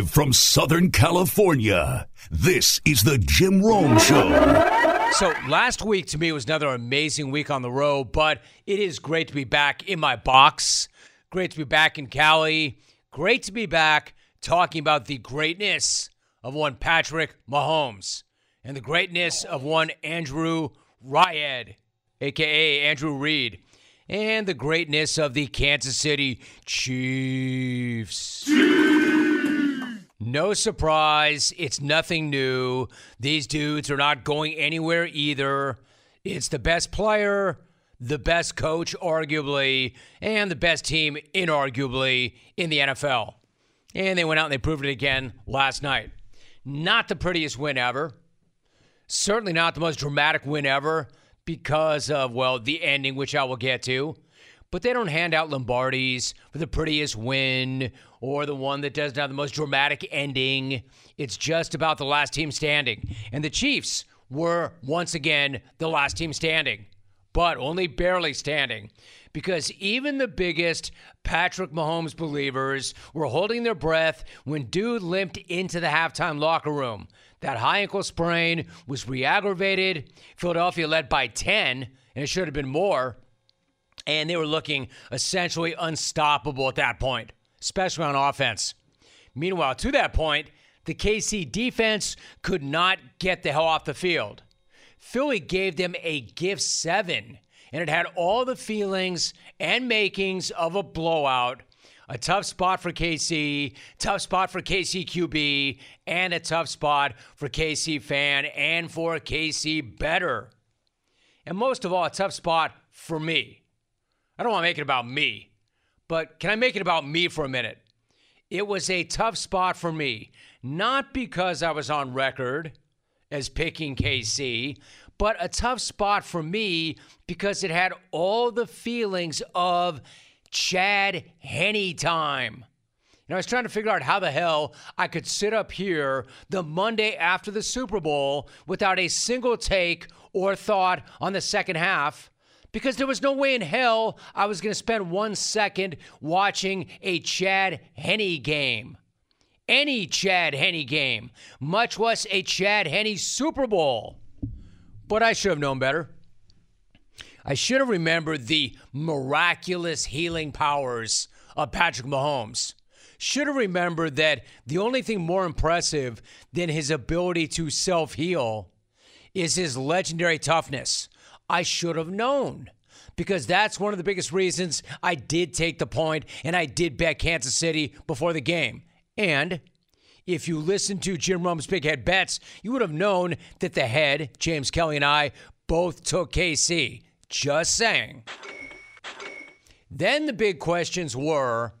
Live from Southern California, this is the Jim Rome Show. So, last week to me was another amazing week on the road, but it is great to be back in my box. Great to be back in Cali. Great to be back talking about the greatness of one Patrick Mahomes and the greatness of one Andrew Ryad, aka Andrew Reid, and the greatness of the Kansas City Chiefs. No surprise, it's nothing new. These dudes are not going anywhere either. It's the best player, the best coach, arguably, and the best team, inarguably, in the NFL. And they went out and they proved it again last night. Not the prettiest win ever. Certainly not the most dramatic win ever because of, well, the ending, which I will get to. But they don't hand out Lombardis for the prettiest win or the one that doesn't have the most dramatic ending. It's just about the last team standing. And the Chiefs were once again the last team standing, but only barely standing because even the biggest Patrick Mahomes believers were holding their breath when dude limped into the halftime locker room. That high ankle sprain was re aggravated. Philadelphia led by 10, and it should have been more. And they were looking essentially unstoppable at that point, especially on offense. Meanwhile, to that point, the KC defense could not get the hell off the field. Philly gave them a gift seven, and it had all the feelings and makings of a blowout. A tough spot for KC, tough spot for KC QB, and a tough spot for KC fan and for KC better. And most of all, a tough spot for me. I don't want to make it about me, but can I make it about me for a minute? It was a tough spot for me, not because I was on record as picking KC, but a tough spot for me because it had all the feelings of Chad Henne time. And I was trying to figure out how the hell I could sit up here the Monday after the Super Bowl without a single take or thought on the second half because there was no way in hell I was going to spend one second watching a Chad Henne game. Any Chad Henne game, much less a Chad Henne Super Bowl. But I should have known better. I should have remembered the miraculous healing powers of Patrick Mahomes. Should have remembered that the only thing more impressive than his ability to self heal is his legendary toughness. I should have known because that's one of the biggest reasons I did take the point and I did bet Kansas City before the game. And if you listened to Jim Rome's Big Head Bets, you would have known that the head, James Kelly, and I both took KC. Just saying. Then the big questions were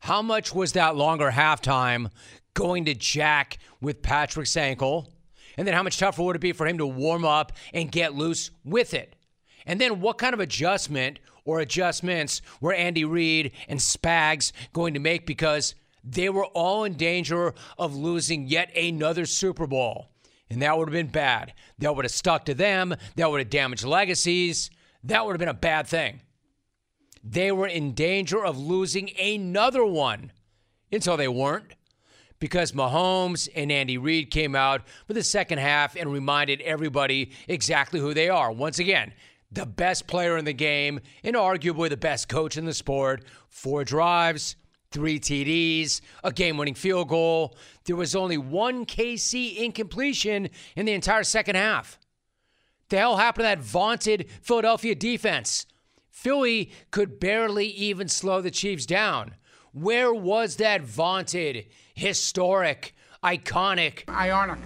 how much was that longer halftime going to jack with Patrick's ankle? And then how much tougher would it be for him to warm up and get loose with it? And then what kind of adjustment or adjustments were Andy Reid and Spags going to make because they were all in danger of losing yet another Super Bowl? And that would have been bad. That would have stuck to them. That would have damaged legacies. That would have been a bad thing. They were in danger of losing another one until they weren't because Mahomes and Andy Reid came out for the second half and reminded everybody exactly who they are. Once again, the best player in the game and arguably the best coach in the sport. Four drives, three TDs, a game winning field goal. There was only one KC incompletion in the entire second half. The hell happened to that vaunted Philadelphia defense? Philly could barely even slow the Chiefs down. Where was that vaunted, historic, iconic, Ionic.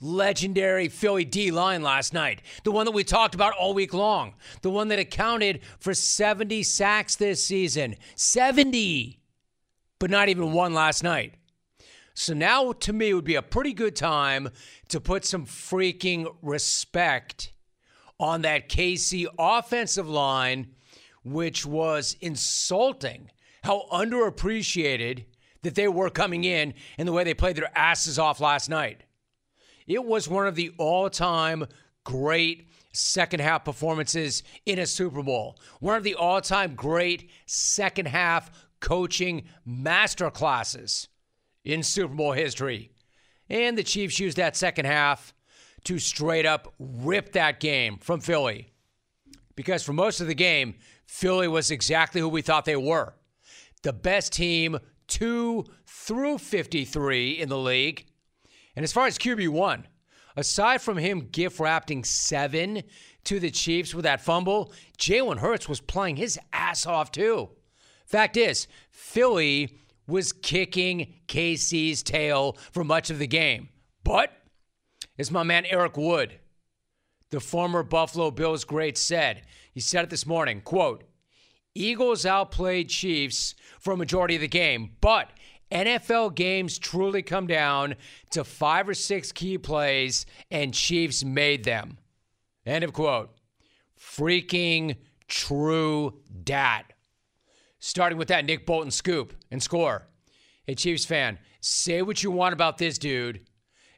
legendary Philly D line last night? The one that we talked about all week long. The one that accounted for 70 sacks this season. 70! But not even one last night. So now to me would be a pretty good time to put some freaking respect on that KC offensive line, which was insulting how underappreciated that they were coming in and the way they played their asses off last night. It was one of the all time great second half performances in a Super Bowl, one of the all time great second half coaching master classes in Super Bowl history. And the Chiefs used that second half to straight up rip that game from Philly. Because for most of the game, Philly was exactly who we thought they were the best team 2 through 53 in the league. And as far as QB1, aside from him gift wrapping seven to the Chiefs with that fumble, Jalen Hurts was playing his ass off too. Fact is, Philly was kicking KC's tail for much of the game. But, as my man Eric Wood, the former Buffalo Bills great, said, he said it this morning, quote, Eagles outplayed Chiefs for a majority of the game, but NFL games truly come down to five or six key plays, and Chiefs made them. End of quote. Freaking true dat. Starting with that Nick Bolton scoop and score. Hey, Chiefs fan, say what you want about this dude.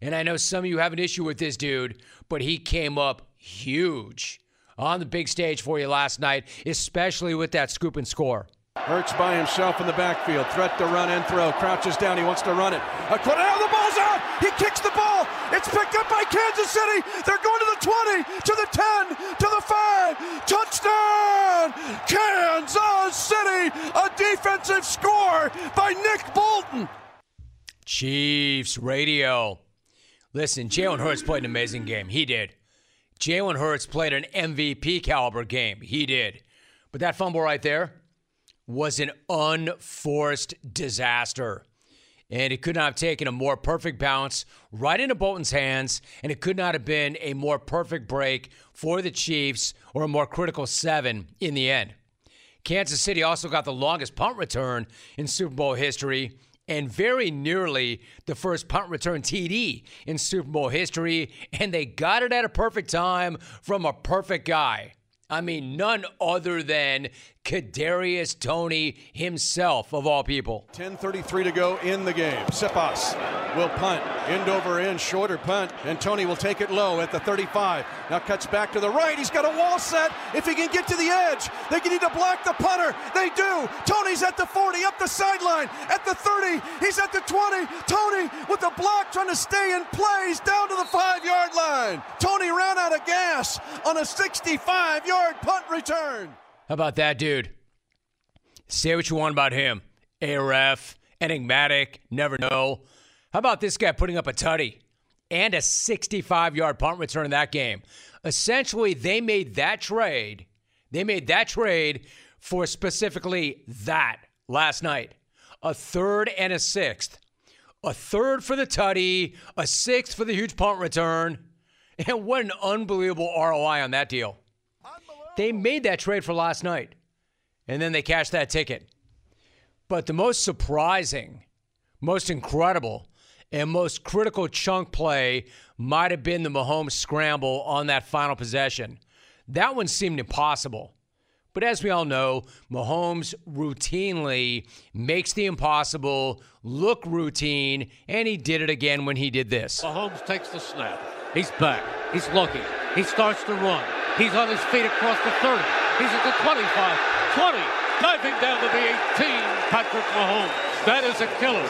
And I know some of you have an issue with this dude, but he came up huge on the big stage for you last night, especially with that scoop and score. Hurts by himself in the backfield. Threat to run and throw. Crouches down. He wants to run it. A quarter. Oh, the ball's out. He kicks the ball. It's picked up by Kansas City. They're going to the 20, to the 10, to the 5. Touchdown! Kansas City. A defensive score by Nick Bolton. Chiefs radio. Listen, Jalen Hurts played an amazing game. He did. Jalen Hurts played an MVP caliber game. He did. But that fumble right there was an unforced disaster. And it could not have taken a more perfect bounce right into Bolton's hands, and it could not have been a more perfect break for the Chiefs or a more critical seven in the end. Kansas City also got the longest punt return in Super Bowl history and very nearly the first punt return TD in Super Bowl history, and they got it at a perfect time from a perfect guy. I mean, none other than Kadarius Toney himself, of all people. 10:33 to go in the game. Siposs will punt, end over end, shorter punt, and Toney will take it low at the 35. Now cuts back to the right. He's got a wall set. If he can get to the edge, they need to block the punter. They do. Toney's at the 40, up the sideline, at the 30. He's at the 20. Toney with the block trying to stay in play. He's down to the five-yard line. Toney ran out of gas on a 65-yard punt return. How about that, dude? Say what you want about him. ARF, enigmatic, never know. How about this guy putting up a tutty and a 65 yard punt return in that game? Essentially, they made that trade. They made that trade for specifically that last night a third and a sixth. A third for the tutty, a sixth for the huge punt return. And what an unbelievable ROI on that deal. They made that trade for last night, and then they cashed that ticket. But the most surprising, most incredible, and most critical chunk play might have been the Mahomes scramble on that final possession. That one seemed impossible. But as we all know, Mahomes routinely makes the impossible look routine, and he did it again when he did this. Mahomes takes the snap. He's back. He's looking. He starts to run. He's on his feet across the 30. He's at the 25, 20, diving down to the 18. Patrick Mahomes. That is a killer.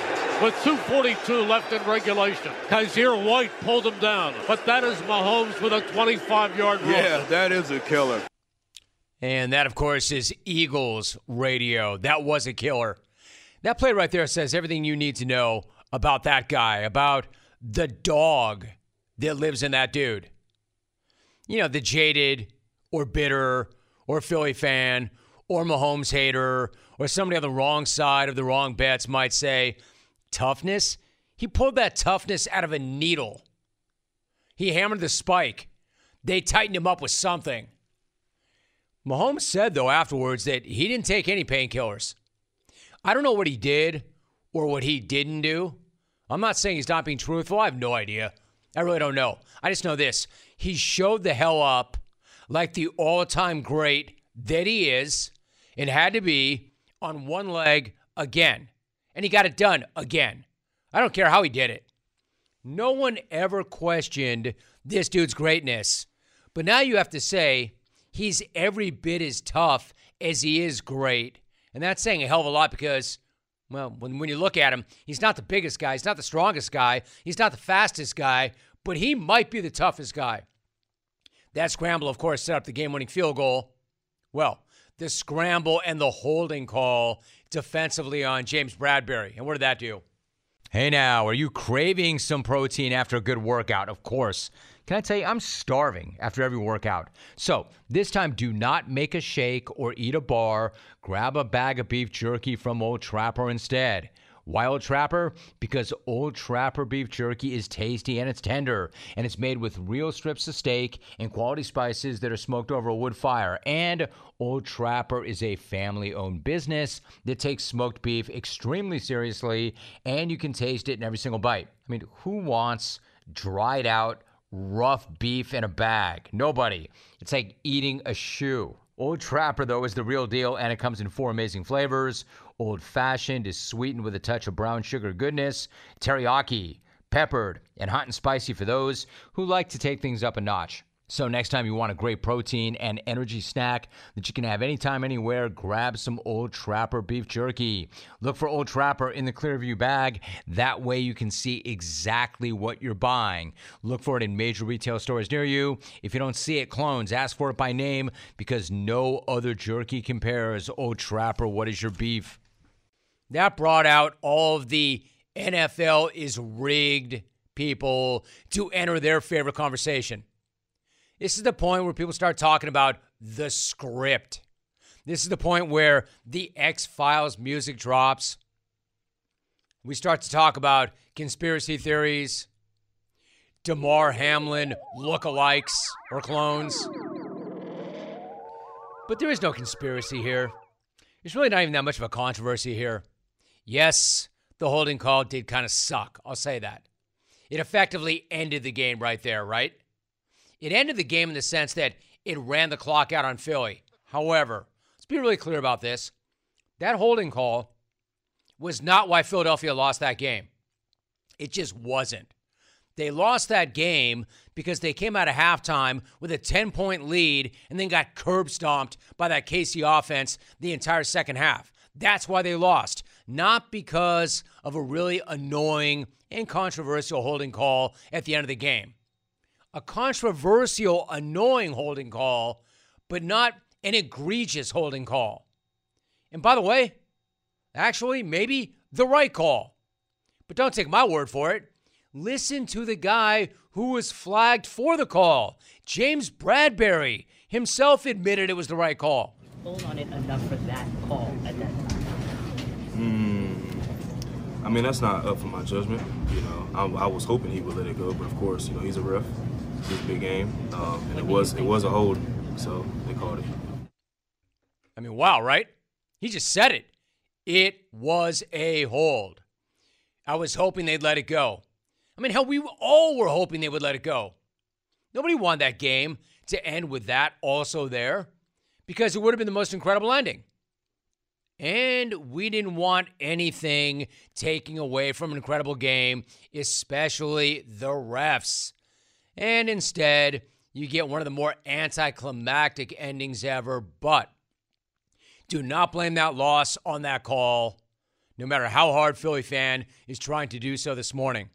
With 2.42 left in regulation, Kyzir White pulled him down. But that is Mahomes with a 25 yard run. Yeah, that is a killer. And that, of course, is Eagles radio. That was a killer. That play right there says everything you need to know about that guy, about the dog that lives in that dude you know, the jaded or bitter or Philly fan or Mahomes hater or somebody on the wrong side of the wrong bets might say, toughness? He pulled that toughness out of a needle. He hammered the spike. They tightened him up with something. Mahomes said, though, afterwards that he didn't take any painkillers. I don't know what he did or what he didn't do. I'm not saying he's not being truthful. I have no idea. I really don't know. I just know this he showed the hell up like the all time great that he is and had to be on one leg again. And he got it done again. I don't care how he did it. No one ever questioned this dude's greatness. But now you have to say he's every bit as tough as he is great. And that's saying a hell of a lot because Well, when, when you look at him, he's not the biggest guy. He's not the strongest guy. He's not the fastest guy, but he might be the toughest guy. That scramble, of course, set up the game winning field goal. Well, the scramble and the holding call defensively on James Bradberry. And what did that do? Hey now, are you craving some protein after a good workout? Of course. Can I tell you, I'm starving after every workout. So this time, do not make a shake or eat a bar. Grab a bag of beef jerky from Old Trapper instead. Why Old Trapper? Because Old Trapper beef jerky is tasty and it's tender, and it's made with real strips of steak and quality spices that are smoked over a wood fire. And Old Trapper is a family owned business that takes smoked beef extremely seriously, and you can taste it in every single bite. I mean, who wants dried out, rough beef in a bag? Nobody. It's like eating a shoe. Old Trapper, though, is the real deal, and it comes in four amazing flavors. Old fashioned is sweetened with a touch of brown sugar goodness, teriyaki, peppered, and hot and spicy for those who like to take things up a notch. So, next time you want a great protein and energy snack that you can have anytime, anywhere, grab some Old Trapper beef jerky. Look for Old Trapper in the Clearview bag. That way you can see exactly what you're buying. Look for it in major retail stores near you. If you don't see it, clones, ask for it by name because no other jerky compares. Old Trapper, what is your beef? That brought out all of the NFL is rigged people to enter their favorite conversation. This is the point where people start talking about the script. This is the point where the X Files music drops. We start to talk about conspiracy theories, Damar Hamlin lookalikes or clones. But there is no conspiracy here. There's really not even that much of a controversy here. Yes, the holding call did kind of suck. I'll say that. It effectively ended the game right there, right? It ended the game in the sense that it ran the clock out on Philly. However, let's be really clear about this. That holding call was not why Philadelphia lost that game. It just wasn't. They lost that game because they came out of halftime with a 10 point lead and then got curb stomped by that KC offense the entire second half. That's why they lost, not because of a really annoying and controversial holding call at the end of the game a controversial, annoying holding call, but not an egregious holding call. And by the way, actually, maybe the right call. But don't take my word for it. Listen to the guy who was flagged for the call. James Bradberry himself admitted it was the right call. Hold on it enough for that call at that time. Hmm. I mean, that's not up for my judgment. You know, I, I was hoping he would let it go, but of course, you know, he's a ref this big game, um, and it was it was a hold, so they called it. I mean, wow, right? He just said it. It was a hold. I was hoping they'd let it go. I mean, hell, we all were hoping they would let it go. Nobody wanted that game to end with that also there because it would have been the most incredible ending. And we didn't want anything taking away from an incredible game, especially the refs. And instead, you get one of the more anticlimactic endings ever. But do not blame that loss on that call, no matter how hard Philly fan is trying to do so this morning.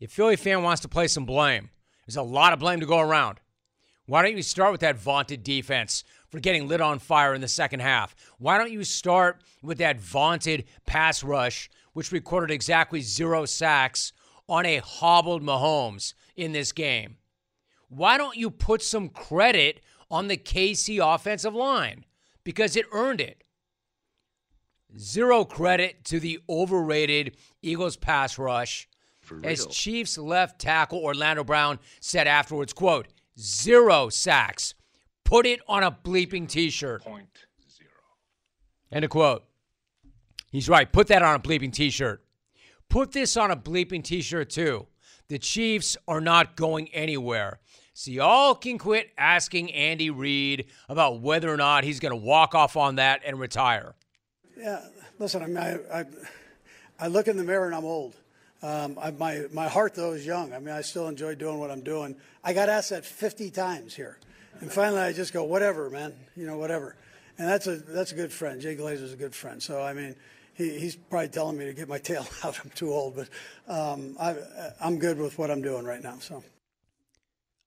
If Philly fan wants to play some blame, there's a lot of blame to go around. Why don't you start with that vaunted defense for getting lit on fire in the second half? Why don't you start with that vaunted pass rush, which recorded exactly zero sacks on a hobbled Mahomes? in this game. Why don't you put some credit on the KC offensive line? Because it earned it. Zero credit to the overrated Eagles pass rush. As Chiefs left tackle Orlando Brown said afterwards, quote, zero sacks. Put it on a bleeping t-shirt. Point zero. End of quote. He's right. Put that on a bleeping t-shirt. Put this on a bleeping t-shirt too. The Chiefs are not going anywhere. So y'all can quit asking Andy Reid about whether or not he's going to walk off on that and retire. Yeah, listen, I, mean, I, I, I look in the mirror and I'm old. Um, I, my, my heart, though, is young. I mean, I still enjoy doing what I'm doing. I got asked that 50 times here. And finally, I just go, whatever, man, you know, whatever. And that's a, that's a good friend. Jay Glazer's a good friend. So, I mean, he, he's probably telling me to get my tail out. I'm too old, but um, I, I'm good with what I'm doing right now. So,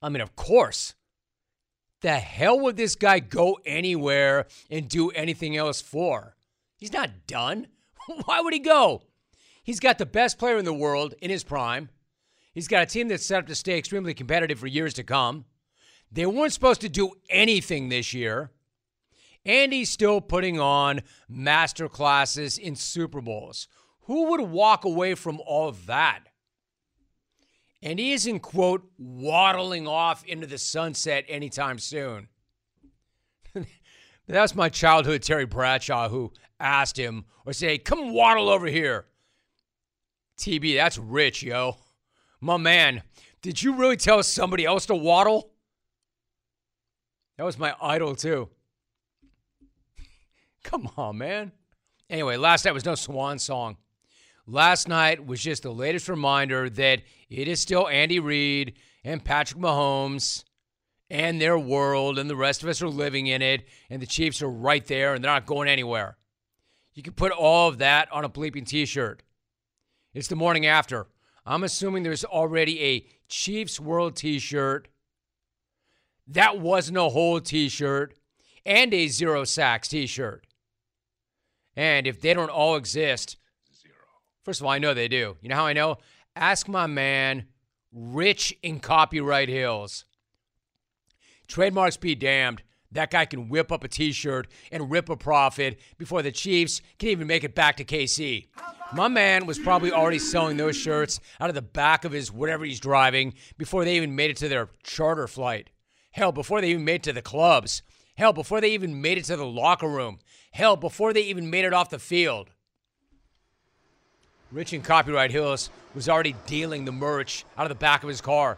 I mean, of course. The hell would this guy go anywhere and do anything else for? He's not done. Why would he go? He's got the best player in the world in his prime. He's got a team that's set up to stay extremely competitive for years to come. They weren't supposed to do anything this year. And he's still putting on master classes in Super Bowls. Who would walk away from all that? And he isn't, quote, waddling off into the sunset anytime soon. That's my childhood Terry Bradshaw who asked him, or say, come waddle over here. TB, that's rich, yo. My man, did you really tell somebody else to waddle? That was my idol, too. Come on, man. Anyway, last night was no swan song. Last night was just the latest reminder that it is still Andy Reid and Patrick Mahomes and their world, and the rest of us are living in it, and the Chiefs are right there, and they're not going anywhere. You can put all of that on a bleeping t shirt. It's the morning after. I'm assuming there's already a Chiefs World t shirt. That wasn't a whole t shirt, and a zero sacks t shirt. And if they don't all exist, First of all, I know they do. You know how I know? Ask my man, Rich in Copyright Hills. Trademarks be damned. That guy can whip up a t shirt and rip a profit before the Chiefs can even make it back to KC. My man was probably already selling those shirts out of the back of his whatever he's driving before they even made it to their charter flight. Hell, before they even made it to the clubs. Hell, before they even made it to the locker room. Hell, before they even made it off the field. Rich in Copyright Hills was already dealing the merch out of the back of his car.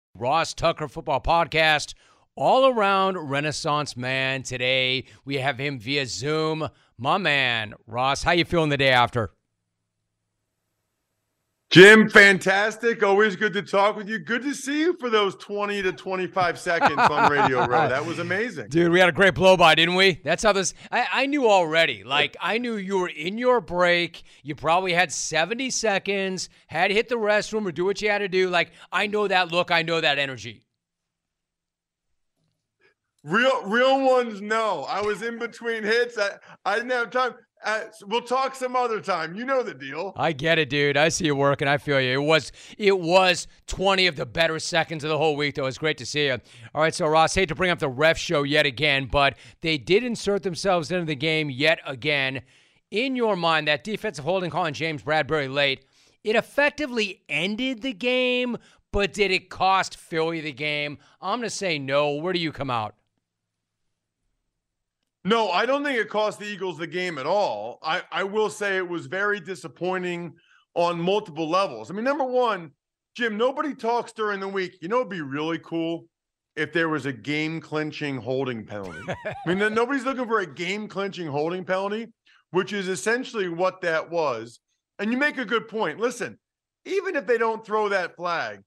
Ross Tucker Football Podcast, all around Renaissance man. Today we have him via Zoom. My man, Ross, how you feeling the day after? Jim, fantastic. Always good to talk with you. Good to see you for those 20 to 25 seconds on Radio Row. That was amazing. Dude, we had a great blow by, didn't we? That's how this I, I knew already. Like I knew you were in your break. You probably had 70 seconds, had to hit the restroom or do what you had to do. Like I know that look, I know that energy. Real real ones no. I was in between hits. I, I didn't have time. Uh, we'll talk some other time. You know the deal. I get it, dude. I see you working. I feel you. It was it was 20 of the better seconds of the whole week, though. It's great to see you. All right, so Ross, hate to bring up the ref show yet again, but they did insert themselves into the game yet again. In your mind, that defensive holding call on James Bradberry late, it effectively ended the game, but did it cost Philly the game? I'm to say no. Where do you come out? No, I don't think it cost the Eagles the game at all. I, I will say it was very disappointing on multiple levels. I mean, number one, Jim, nobody talks during the week. You know, it'd be really cool if there was a game clinching holding penalty. I mean, nobody's looking for a game clinching holding penalty, which is essentially what that was. And you make a good point. Listen, even if they don't throw that flag,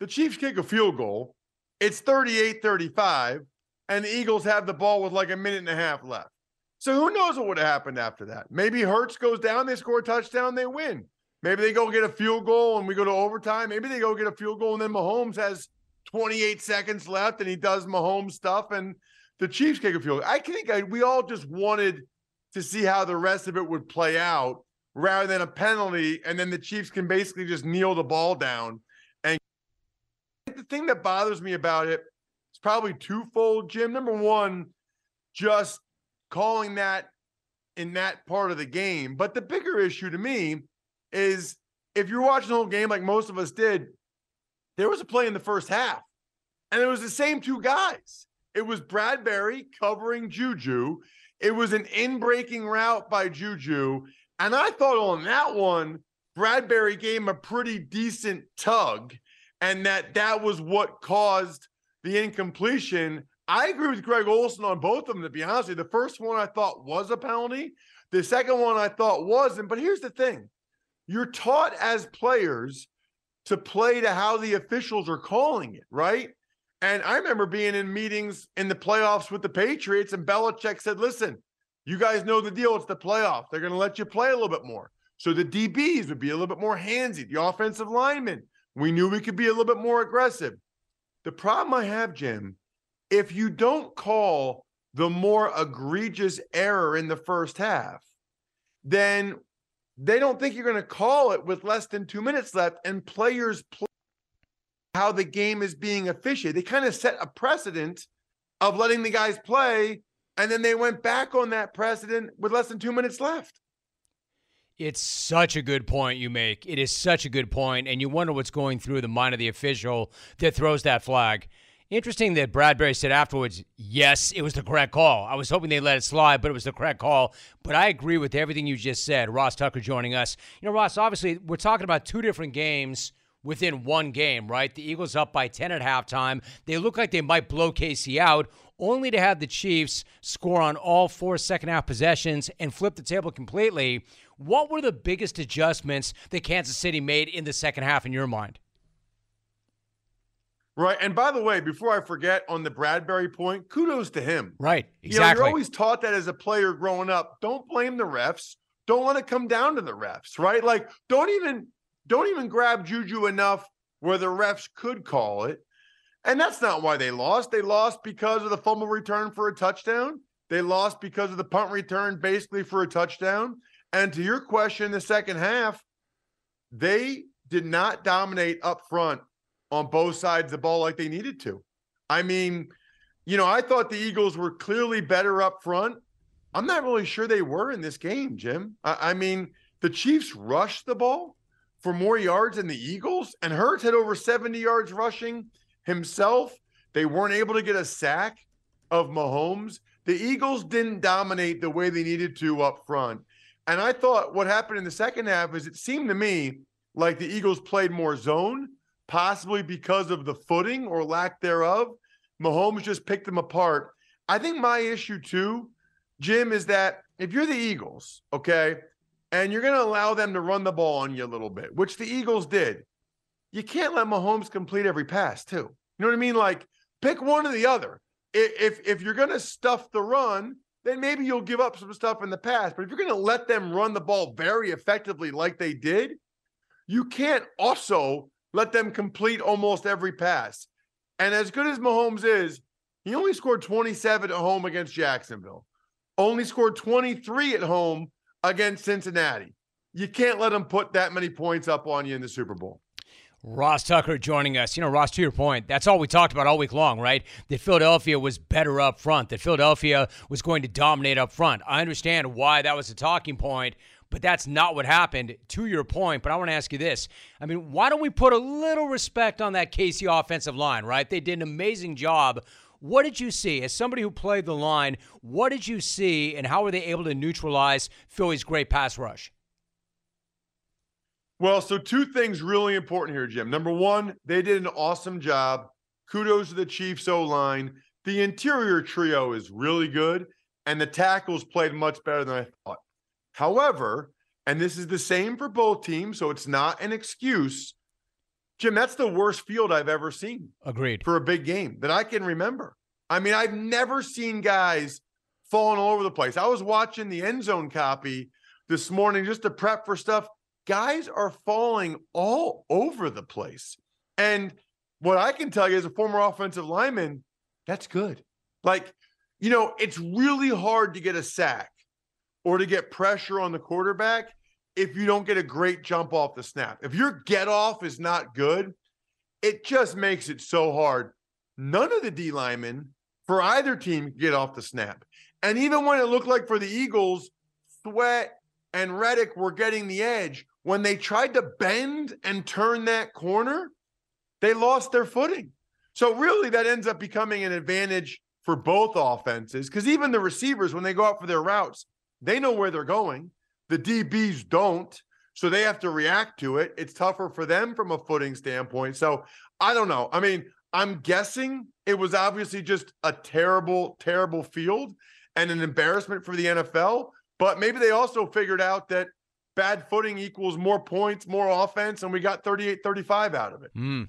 the Chiefs kick a field goal. It's 38 35 and the Eagles have the ball with like a minute and a half left. So who knows what would have happened after that? Maybe Hurts goes down, they score a touchdown, they win. Maybe they go get a field goal and we go to overtime. Maybe they go get a field goal and then Mahomes has 28 seconds left and he does Mahomes stuff and the Chiefs kick a field. I think I, we all just wanted to see how the rest of it would play out rather than a penalty and then the Chiefs can basically just kneel the ball down. And the thing that bothers me about it it's probably twofold, Jim. Number one, just calling that in that part of the game. But the bigger issue to me is if you're watching the whole game like most of us did, there was a play in the first half, and it was the same two guys. It was Bradberry covering Juju. It was an in breaking route by Juju. And I thought on that one, Bradberry gave him a pretty decent tug, and that that was what caused the incompletion. I agree with Greg Olsen on both of them, to be honest with you. The first one I thought was a penalty. The second one I thought wasn't. But here's the thing you're taught as players to play to how the officials are calling it, right? And I remember being in meetings in the playoffs with the Patriots, and Belichick said, listen, you guys know the deal. It's the playoffs. They're going to let you play a little bit more. So the DBs would be a little bit more handsy. The offensive linemen, we knew we could be a little bit more aggressive. The problem I have, Jim, if you don't call the more egregious error in the first half, then they don't think you're going to call it with less than two minutes left, and players play how the game is being officiated. They kind of set a precedent of letting the guys play, and then they went back on that precedent with less than two minutes left. It's such a good point you make. It is such a good point, and you wonder what's going through the mind of the official that throws that flag. Interesting that Bradberry said afterwards, yes, it was the correct call. I was hoping they let it slide, but it was the correct call. But I agree with everything you just said. Ross Tucker joining us. You know, Ross, obviously, we're talking about two different games within one game, right? The Eagles up by 10 at halftime. They look like they might blow KC out, only to have the Chiefs score on all four second half possessions and flip the table completely. What were the biggest adjustments that Kansas City made in the second half in your mind? Right. And by the way, before I forget on the Bradberry point, kudos to him. Right. Exactly. You know, you're always taught that as a player growing up. Don't blame the refs. Don't let it come down to the refs, right? Like, don't even don't even grab Juju enough where the refs could call it. And that's not why they lost. They lost because of the fumble return for a touchdown. They lost because of the punt return basically for a touchdown. And to your question, the second half, they did not dominate up front on both sides of the ball like they needed to. I mean, you know, I thought the Eagles were clearly better up front. I'm not really sure they were in this game, Jim. I, I mean, the Chiefs rushed the ball for more yards than the Eagles, and Hurts had over 70 yards rushing himself. They weren't able to get a sack of Mahomes. The Eagles didn't dominate the way they needed to up front. And I thought what happened in the second half is it seemed to me like the Eagles played more zone possibly because of the footing or lack thereof. Mahomes just picked them apart. I think my issue too, Jim, is that if you're the Eagles, okay, and you're going to allow them to run the ball on you a little bit, which the Eagles did, you can't let Mahomes complete every pass too. You know what I mean? Like pick one or the other. If if you're going to stuff the run, then maybe you'll give up some stuff in the past. But if you're going to let them run the ball very effectively like they did, you can't also let them complete almost every pass. And as good as Mahomes is, he only scored 27 at home against Jacksonville, only scored 23 at home against Cincinnati. You can't let them put that many points up on you in the Super Bowl. Ross Tucker joining us. You know, Ross, to your point, that's all we talked about all week long, right? That Philadelphia was better up front, that Philadelphia was going to dominate up front. I understand why that was a talking point but that's not what happened, to your point. But I want to ask you this. I mean, why don't we put a little respect on that KC offensive line, right? They did an amazing job. What did you see? As somebody who played the line, what did you see, and how were they able to neutralize Philly's great pass rush? Well, so two things really important here, Jim. Number one, they did an awesome job. Kudos to the Chiefs O line. The interior trio is really good, and the tackles played much better than I thought. However, and this is the same for both teams, so it's not an excuse. Jim, that's the worst field I've ever seen. Agreed. For a big game that I can remember. I mean, I've never seen guys falling all over the place. I was watching the end zone copy this morning just to prep for stuff. Guys are falling all over the place. And what I can tell you as a former offensive lineman, that's good. Like, you know, it's really hard to get a sack or to get pressure on the quarterback if you don't get a great jump off the snap. If your get off is not good, it just makes it so hard. None of the D linemen for either team get off the snap. And even when it looked like for the Eagles, Sweat and Reddick were getting the edge, when they tried to bend and turn that corner, they lost their footing. So really that ends up becoming an advantage for both offenses because even the receivers, when they go out for their routes, they know where they're going. The DBs don't. So they have to react to it. It's tougher for them from a footing standpoint. So I don't know. I mean, I'm guessing it was obviously just a terrible, terrible field and an embarrassment for the NFL. But maybe they also figured out that bad footing equals more points, more offense, and we got 38 35 out of it. Mm.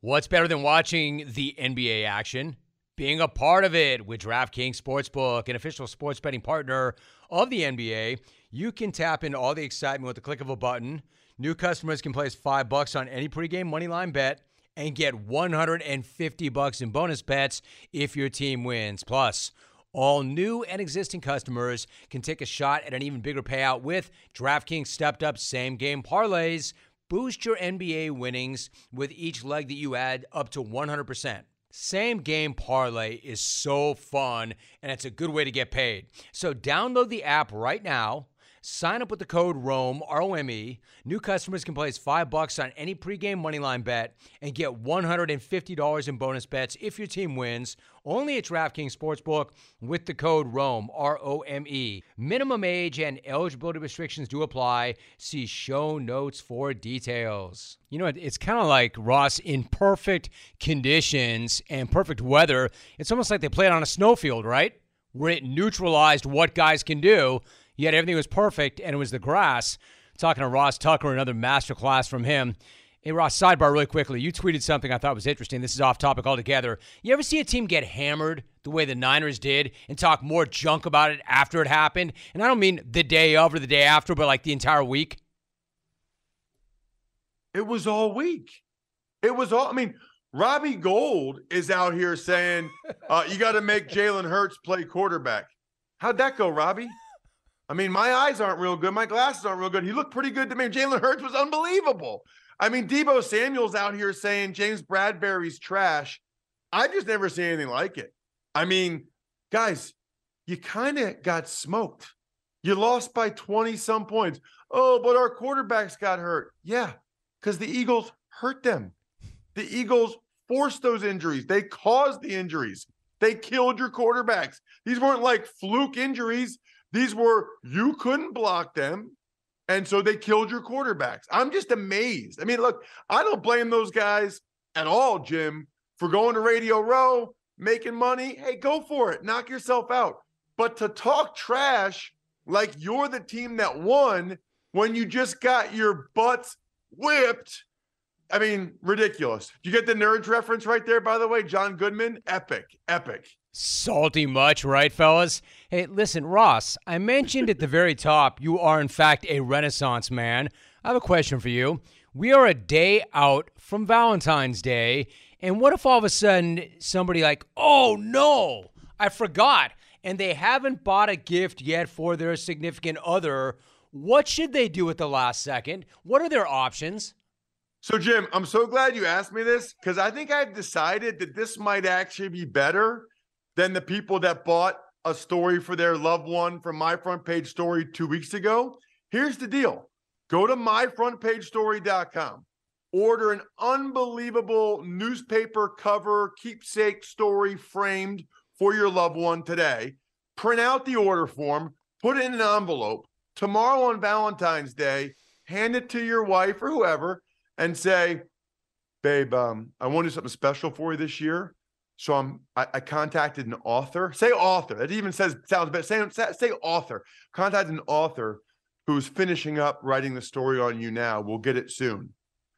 What's better than watching the NBA action? Being a part of it with DraftKings Sportsbook, an official sports betting partner of the NBA. You can tap into all the excitement with the click of a button. New customers can place five bucks on any pregame moneyline bet and get 150 bucks in bonus bets if your team wins. Plus, all new and existing customers can take a shot at an even bigger payout with DraftKings stepped up same game parlays. Boost your NBA winnings with each leg that you add up to 100%. Same game parlay is so fun and it's a good way to get paid. So download the app right now Sign up with the code ROME, R O M E. New customers can place 5 bucks on any pregame moneyline bet and get $150 in bonus bets if your team wins. Only at DraftKings Sportsbook with the code ROME, R O M E. Minimum age and eligibility restrictions do apply. See show notes for details. You know, it's kind of like Ross in perfect conditions and perfect weather. It's almost like they played on a snowfield, right? Where it neutralized what guys can do Yet everything was perfect, and it was the grass. Talking to Ross Tucker, another masterclass from him. Hey, Ross, sidebar really quickly. You tweeted something I thought was interesting. This is off topic altogether. You ever see a team get hammered the way the Niners did and talk more junk about it after it happened? And I don't mean the day of or the day after, but like the entire week. It was all week. It was all, I mean, Robbie Gould is out here saying, uh, you got to make Jalen Hurts play quarterback. How'd that go, Robbie? I mean, my eyes aren't real good. My glasses aren't real good. He looked pretty good to me. Jalen Hurts was unbelievable. I mean, Deebo Samuel's out here saying James Bradberry's trash. I've just never seen anything like it. I mean, guys, you kind of got smoked. You lost by 20 some points. Oh, but our quarterbacks got hurt. Yeah, because the Eagles hurt them. The Eagles forced those injuries. They caused the injuries. They killed your quarterbacks. These weren't like fluke injuries. These were you couldn't block them. And so they killed your quarterbacks. I'm just amazed. I mean, look, I don't blame those guys at all, Jim, for going to Radio Row, making money. Hey, go for it. Knock yourself out. But to talk trash like you're the team that won when you just got your butts whipped. I mean, ridiculous. You get the nerds reference right there, by the way? John Goodman? Epic, epic. Salty much, right, fellas? Hey, listen, Ross, I mentioned at the very top you are, in fact, a Renaissance man. I have a question for you. We are a day out from Valentine's Day, and what if all of a sudden somebody, like, oh no, I forgot, and they haven't bought a gift yet for their significant other? What should they do at the last second? What are their options? So, Jim, I'm so glad you asked me this because I think I've decided that this might actually be better than the people that bought a story for their loved one from my front page story two weeks ago. Here's the deal go to myfrontpagestory.com, order an unbelievable newspaper cover keepsake story framed for your loved one today, print out the order form, put it in an envelope. Tomorrow on Valentine's Day, hand it to your wife or whoever and say, Babe, um, I want to do something special for you this year. So I'm I, I, contacted an author. Say author. It even says sounds better. Say, say author. Contacted an author who's finishing up writing the story on you now. We'll get it soon.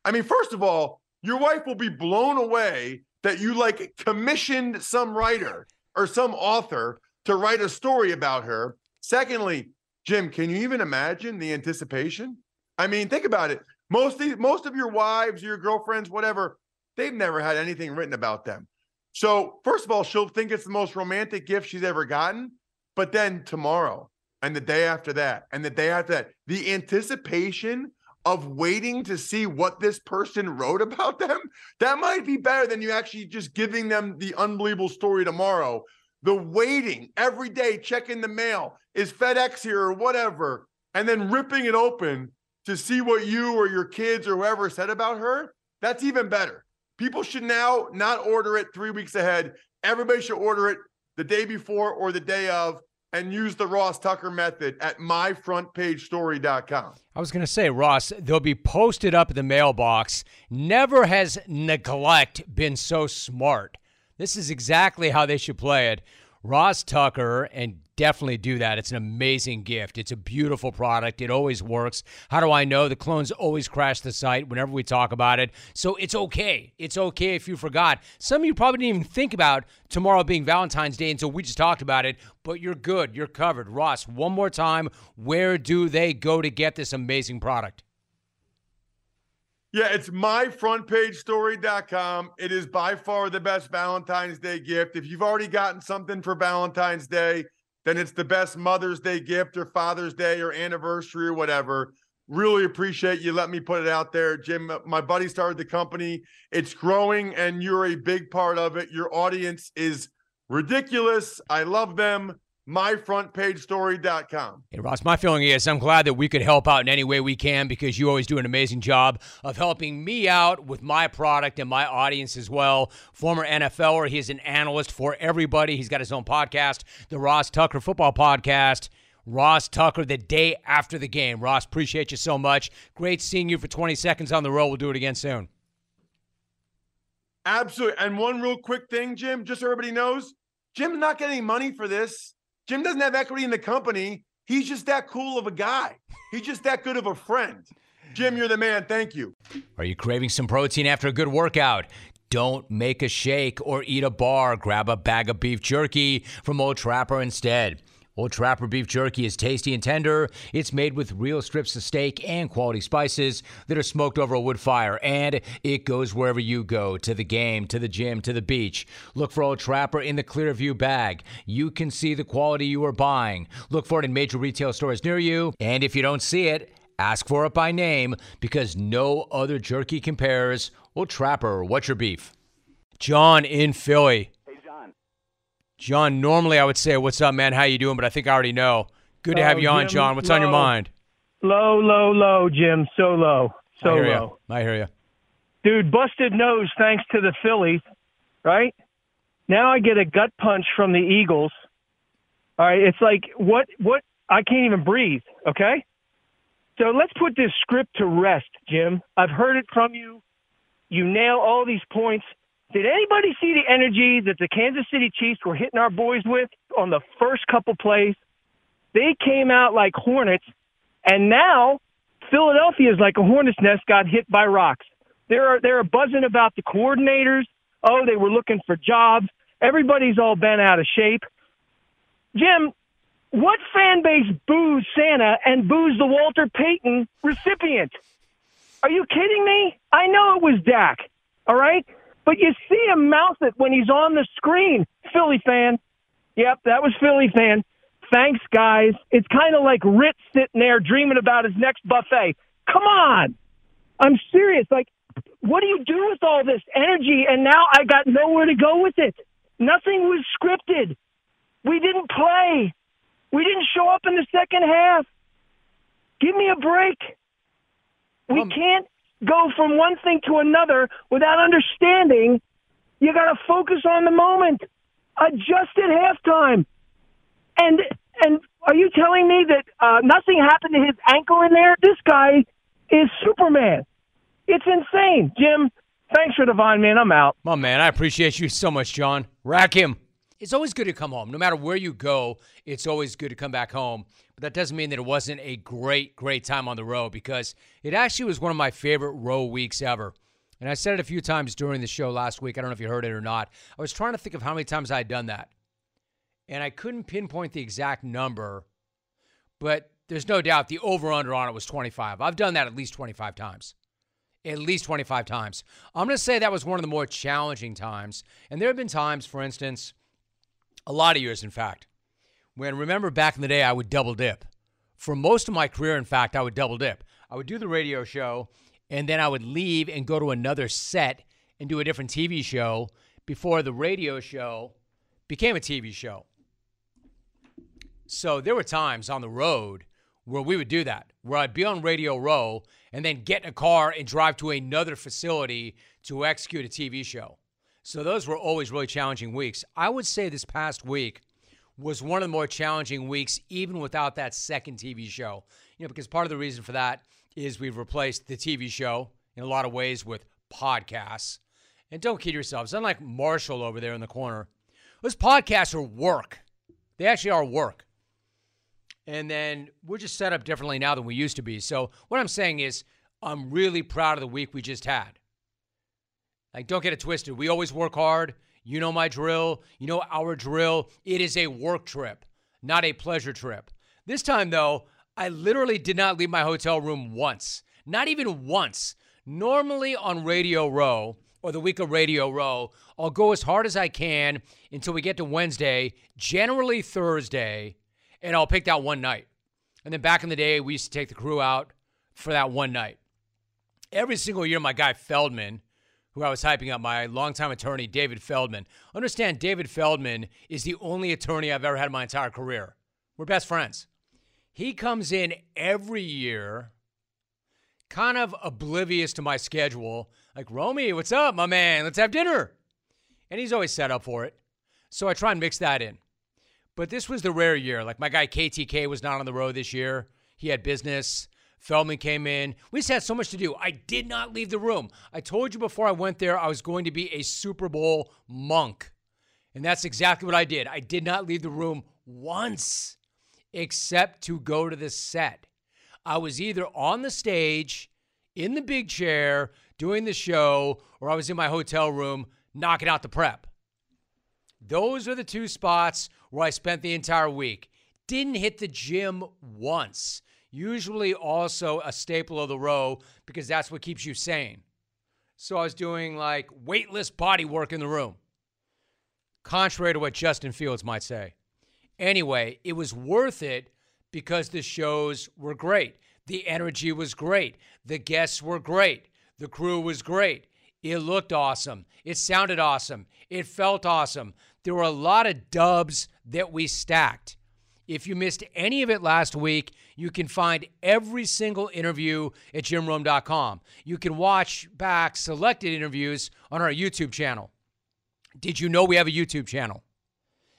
I mean, first of all, your wife will be blown away that you like commissioned some writer or some author to write a story about her. Secondly, Jim, can you even imagine the anticipation? I mean, think about it. Most of, most of your wives, your girlfriends, whatever, they've never had anything written about them. So, first of all, she'll think it's the most romantic gift she's ever gotten. But then tomorrow and the day after that and the day after that, the anticipation of waiting to see what this person wrote about them, that might be better than you actually just giving them the unbelievable story tomorrow. The waiting every day, checking the mail, is FedEx here or whatever, and then ripping it open to see what you or your kids or whoever said about her, that's even better. People should now not order it three weeks ahead. Everybody should order it the day before or the day of and use the Ross Tucker method at myfrontpagestory.com. I was going to say, Ross, they'll be posted up in the mailbox. Never has neglect been so smart. This is exactly how they should play it. Ross Tucker and definitely do that. It's an amazing gift. It's a beautiful product. It always works. How do I know? The clones always crash the site whenever we talk about it. So it's okay. It's okay if you forgot. Some of you probably didn't even think about tomorrow being Valentine's Day until we just talked about it, but you're good. You're covered. Ross, one more time, where do they go to get this amazing product? Yeah, it's myfrontpagestory.com. It is by far the best Valentine's Day gift. If you've already gotten something for Valentine's Day, then it's the best Mother's Day gift or Father's Day or anniversary or whatever. Really appreciate you let me put it out there. Jim, my buddy started the company. It's growing and you're a big part of it. Your audience is ridiculous. I love them myfrontpagestory.com. Hey, Ross, my feeling is I'm glad that we could help out in any way we can because you always do an amazing job of helping me out with my product and my audience as well. Former NFLer, he's an analyst for everybody. He's got his own podcast, the Ross Tucker Football Podcast. Ross Tucker, the day after the game. Ross, appreciate you so much. Great seeing you for 20 seconds on the road. We'll do it again soon. Absolutely. And one real quick thing, Jim, just so everybody knows Jim's not getting money for this. Jim doesn't have equity in the company. He's just that cool of a guy. He's just that good of a friend. Jim, you're the man. Thank you. Are you craving some protein after a good workout? Don't make a shake or eat a bar. Grab a bag of beef jerky from Old Trapper instead. Old Trapper beef jerky is tasty and tender. It's made with real strips of steak and quality spices that are smoked over a wood fire, and it goes wherever you go to the game, to the gym, to the beach. Look for Old Trapper in the Clearview bag. You can see the quality you are buying. Look for it in major retail stores near you, and if you don't see it, ask for it by name because no other jerky compares. Old Trapper, what's your beef? John in Philly. John, normally I would say, "What's up, man? How you doing?" But I think I already know. Good to have Oh, you on, Jim, John. What's on your mind? Low, low, low, Jim. So low. So I hear low. you. I hear you. Dude, busted nose thanks to the Phillies, right? Now I get a gut punch from the Eagles. All right, it's like what what I can't even breathe, okay? So let's put this script to rest, Jim. I've heard it from you. You nail all these points. Did anybody see the energy that the Kansas City Chiefs were hitting our boys with on the first couple plays? They came out like hornets, and now Philadelphia is like a hornet's nest got hit by rocks. They're they're buzzing about the coordinators. Oh, they were looking for jobs. Everybody's all bent out of shape. Jim, what fan base boos Santa and boos the Walter Payton recipient? Are you kidding me? I know it was Dak. All right, but you see him mouth it when he's on the screen. Philly fan. Yep, that was Philly fan. Thanks, guys. It's kind of like Ritz sitting there dreaming about his next buffet. Come on. I'm serious. Like, what do you do with all this energy? And now I got nowhere to go with it. Nothing was scripted. We didn't play. We didn't show up in the second half. Give me a break. We um, can't go from one thing to another without understanding. You got to focus on the moment. Adjust at halftime. And and are you telling me that uh, nothing happened to his ankle in there? This guy is Superman. It's insane, Jim. Thanks for the vine, man. I'm out. My man, I appreciate you so much, John. Rack him. It's always good to come home. No matter where you go, it's always good to come back home. But that doesn't mean that it wasn't a great, great time on the road because it actually was one of my favorite row weeks ever. And I said it a few times during the show last week. I don't know if you heard it or not. I was trying to think of how many times I had done that. And I couldn't pinpoint the exact number, but there's no doubt the over under on it was 25. I've done that at least 25 times at least 25 times. I'm going to say that was one of the more challenging times. And there have been times, for instance, a lot of years, in fact, when remember back in the day, I would double dip. For most of my career, in fact, I would double dip. I would do the radio show, and then I would leave and go to another set and do a different TV show before the radio show became a TV show. So there were times on the road where we would do that, where I'd be on Radio Row and then get in a car and drive to another facility to execute a TV show. So those were always really challenging weeks. I would say this past week was one of the more challenging weeks, even without that second TV show. You know, because part of the reason for that is we've replaced the TV show in a lot of ways with podcasts. And don't kid yourselves, unlike Marshall over there in the corner, those podcasts are work. They actually are work. And then we're just set up differently now than we used to be. So what I'm saying is, I'm really proud of the week we just had. Like, don't get it twisted. We always work hard. You know my drill. You know our drill. It is a work trip, not a pleasure trip. This time, though, I literally did not leave my hotel room once. Not even once. Normally on Radio Row or the week of Radio Row, I'll go as hard as I can until we get to Wednesday, generally Thursday, and I'll pick that one night. And then back in the day, we used to take the crew out for that one night. Every single year, my guy Feldman, who I was hyping up, my longtime attorney, David Feldman. Understand, David Feldman is the only attorney I've ever had in my entire career. We're best friends. He comes in every year, kind of oblivious to my schedule, like, Romy, what's up, my man? Let's have dinner. And he's always set up for it. So I try and mix that in. But this was the rare year. Like my guy KTK was not on the road this year. He had business. Feldman came in. We just had so much to do. I did not leave the room. I told you before I went there I was going to be a Super Bowl monk. And that's exactly what I did. I did not leave the room once except to go to the set. I was either on the stage, in the big chair, doing the show, or I was in my hotel room knocking out the prep. Those are the two spots where I spent the entire week. Didn't hit the gym once usually also a staple of the row because that's what keeps you sane. So I was doing like weightless body work in the room, contrary to what Justin Fields might say. Anyway, it was worth it because the shows were great. The energy was great. The guests were great. The crew was great. It looked awesome. It sounded awesome. It felt awesome. There were a lot of dubs that we stacked. If you missed any of it last week, you can find every single interview at jimrome.com. You can watch back selected interviews on our YouTube channel. Did you know we have a YouTube channel?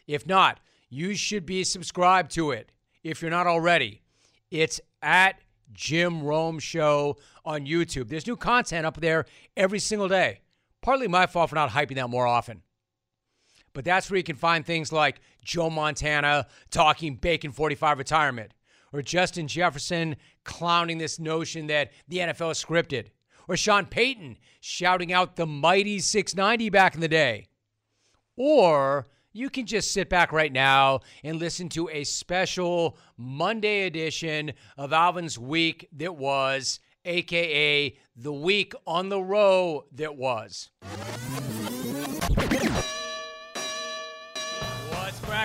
If not, you should be subscribed to it if you're not already. It's at Jim Rome Show on YouTube. There's new content up there every single day. Partly my fault for not hyping that more often. But that's where you can find things like Joe Montana talking Bacon 45 retirement, or Justin Jefferson clowning this notion that the NFL is scripted, or Sean Payton shouting out the mighty 690 back in the day. Or you can just sit back right now and listen to a special Monday edition of Alvin's Week that was, aka the week on the row that was.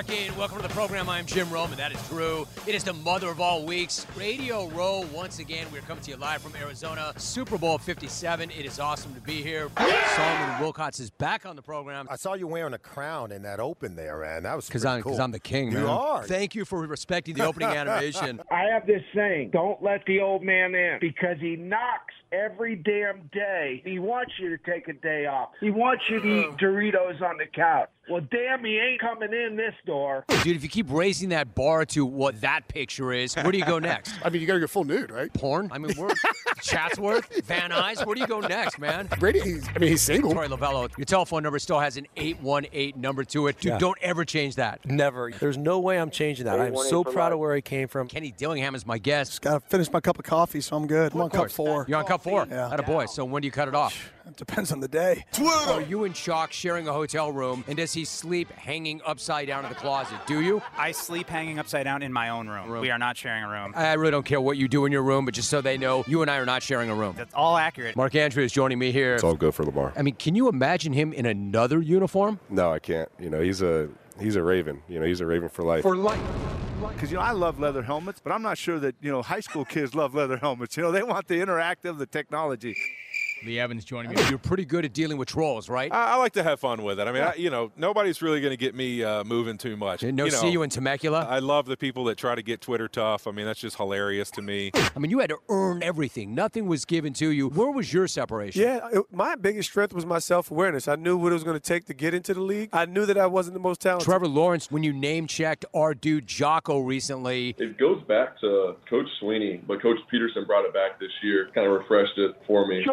Cracking? Welcome to the program. I'm Jim Rome, and that is Drew. It is the mother of all weeks. Radio Row, once again, we're coming to you live from Arizona. Super Bowl 57. It is awesome to be here. Solomon Wilcots is back on the program. I saw you wearing a crown in that open there, man. That was because I'm cool. I'm the king. You man. are. Thank you for respecting the opening animation. I have this saying: Don't let the old man in because he knocks every damn day. He wants you to take a day off. He wants you to eat Doritos on the couch. Well, damn, he ain't coming in this door. Dude, if you keep raising that bar to what that picture is, where do you go next? I mean, you got to go full nude, right? Porn? I mean, we're Chatsworth, Van Nuys. Where do you go next, man? Brady, he's, I mean, he's single. Troy Lavello, your telephone number still has an 818 number to it. Dude, Yeah. don't ever change that. Never. There's no way I'm changing that. I'm so proud of where I came from. Kenny Dillingham is my guest. Got to finish my cup of coffee, so I'm good. I'm on cup four. You're on cup four. Yeah. At a boy. So when do you cut it off? It depends on the day. Are you and Chalk sharing a hotel room, and does he sleep hanging upside down in the closet? Do you? I sleep hanging upside down in my own room. We are not sharing a room. I really don't care what you do in your room, but just so they know, you and I are not sharing a room. That's all accurate. Mark Andrews is joining me here. It's all good for Lamar. I mean, can you imagine him in another uniform? No, I can't. You know, he's a he's a Raven. You know, he's a Raven for life. For life. Because you know I love leather helmets, but I'm not sure that you know high school kids love leather helmets. You know they want the interactive, the technology. Lee Evans joining me. You're pretty good at dealing with trolls, right? I, I like to have fun with it. I mean, I, you know, nobody's really going to get me uh, moving too much. No you know, see you in Temecula. I love the people that try to get Twitter tough. I mean, that's just hilarious to me. I mean, you had to earn everything. Nothing was given to you. Where was your separation? Yeah, it, my biggest strength was my self awareness. I knew what it was going to take to get into the league. I knew that I wasn't the most talented. Trevor Lawrence, when you name checked our dude Jocko recently, It goes back to Coach Swinney, but Coach Pederson brought it back this year, kind of refreshed it for me.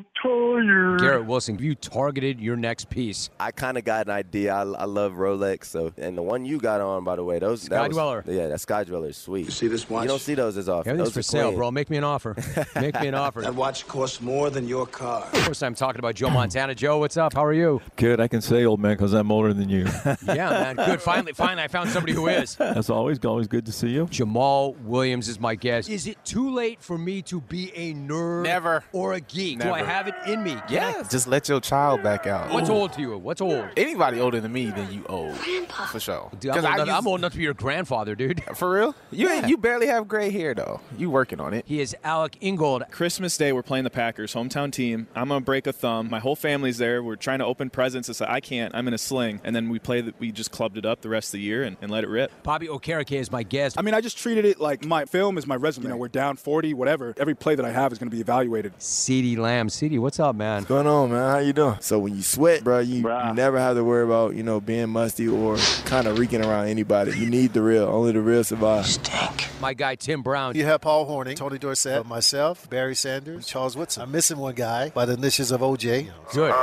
Choco tired. Garrett Wilson, have you targeted your next piece. I kind of got an idea. I, I love Rolex, so and the one you got on, by the way, those that Sky was- yeah, that Sky Dweller is sweet. You see this watch? You don't see those as often. Everything's those for sale, clean. bro. Make me an offer. Make me an offer. That watch costs more than your car. First time talking about Joe Montana. Joe, what's up? How are you? Good, I can say old man because I'm older than you. Yeah, man. Good. Finally, finally, I found somebody who is. That's always always good to see you. Jamaal Williams is my guest. Is it too late for me to be a nerd? Never. Or a geek? Do I have it in me? Can Yeah, just let your child back out. What's old to you? What's old? Anybody older than me, then you old. Grandpa. For sure. Dude, I'm, 'Cause old I enough, used- I'm old enough to be your grandfather, dude. For real? You Yeah. you barely have gray hair though. You working on it. He is Alec Ingold. Christmas Day, we're playing the Packers, hometown team. I'm gonna break a thumb. My whole family's there. We're trying to open presents. It's like I can't. I'm in a sling, and then we play. The, we just clubbed it up the rest of the year and, and let it rip. Bobby Okereke is my guest. I mean, I just treated it like my film is my resume. You know, we're down 40, whatever. Every play that I have is going to be evaluated. CeeDee Lamb. CeeDee, what's up, man? What's going on, man? How you doing? So when you sweat, bro, you, you never have to worry about you know being musty or kind of reeking around anybody. You need the real. Only the real survive. My guy Tim Brown. You have Paul Hornung, Tony Dorsett, myself, Barry Sanders, Charles Woodson. I'm missing one guy by the initials of OJ. Good.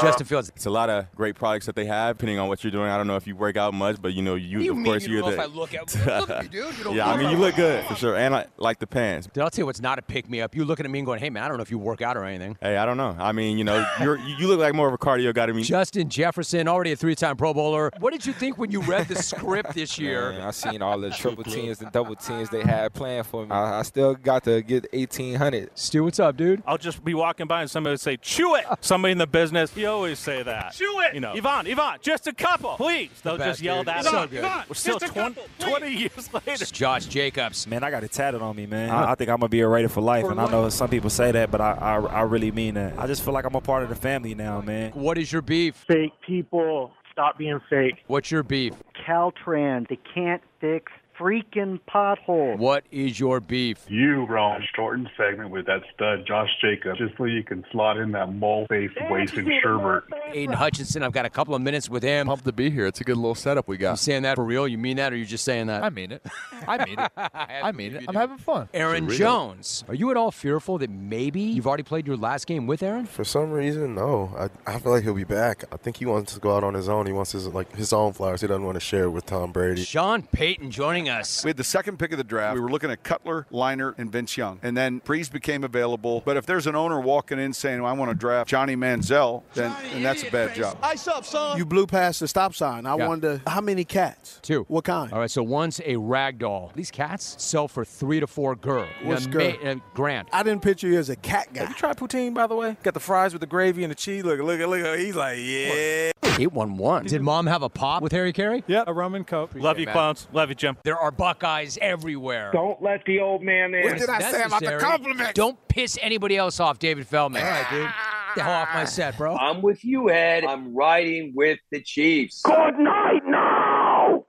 Justin Fields. It's a lot of great products that they have, depending on what you're doing. I don't know if you work out much, but you know, you, What do you of mean course you don't you're know the. if I look at- look at me, dude. You don't yeah, I mean, you look good for sure, and I like the pants. Dude, I'll tell you what's not a pick me up. You looking at me and going, hey, man, I don't know if you work out or anything. Hey, I don't know. I mean, you know, you're you look like more of a cardio guy to me. Justin Jefferson, already a three time Pro Bowler. What did you think when you read the script this year? Man, I seen all the triple teams and double teams they had planned for me. I, I still got to get 1800. Stu, what's up, dude? I'll just be walking by and somebody would say, "Chew it." Somebody in the business, you always say that. Chew it. You know, Yvonne, Yvonne, just a couple, please. They'll best, just yell dude. that So out. good. We're still Just a 20, 20 years later. Josh Jacobs. Man, I got it tatted on me, man. I, I think I'm gonna be a Raider for life, For and I know some people say that, but I, I I really mean that. I just feel like I'm a part of the family now, man. What is your beef? Fake people. Stop being fake. What's your beef? Caltrans. They can't fix freaking pothole. What is your beef? You, Ron, shortened segment with that stud Josh Jacobs, just so you can slot in that mole-faced wasting Sherbert. Aidan Hutchinson, I've got a couple of minutes with him. Pumped to be here. It's a good little setup we got. You got. saying that for real? You mean that, or you just saying that? I mean it. I mean it. I mean it. I'm having fun. Aaron For. Jones. Are you at all fearful that maybe you've already played your last game with Aaron? For some reason, no. I, I feel like he'll be back. I think he wants to go out on his own. He wants his like his own flowers. He doesn't want to share it with Tom Brady. Sean Payton joining us. We had the second pick of the draft. We were looking at Cutler, Leinart, and Vince Young. And then Brees became available. But if there's an owner walking in saying, well, I want to draft Johnny Manziel, then, then that's a bad job. Ice up, son. You blew past the stop sign. I Yeah. wonder how many cats? Two. What kind? All right, so one's a rag doll. These cats sell for three to four gur. What's girl? gur? ma- uh, grand. I didn't picture you as a cat guy. Have you tried poutine, by the way? Got the fries with the gravy and the cheese. Look, look, look. He's like, yeah. 811. Did mom have a pop with Harry Caray? Yeah, a rum and coke. Love you, clowns. Love you, Jim. There are Buckeyes everywhere. Don't let the old man in. What did I say about the compliment? Don't piss anybody else off, David Feldman. All right, dude. The hell off my set, bro. I'm with you, Ed. I'm riding with the Chiefs. Good night now.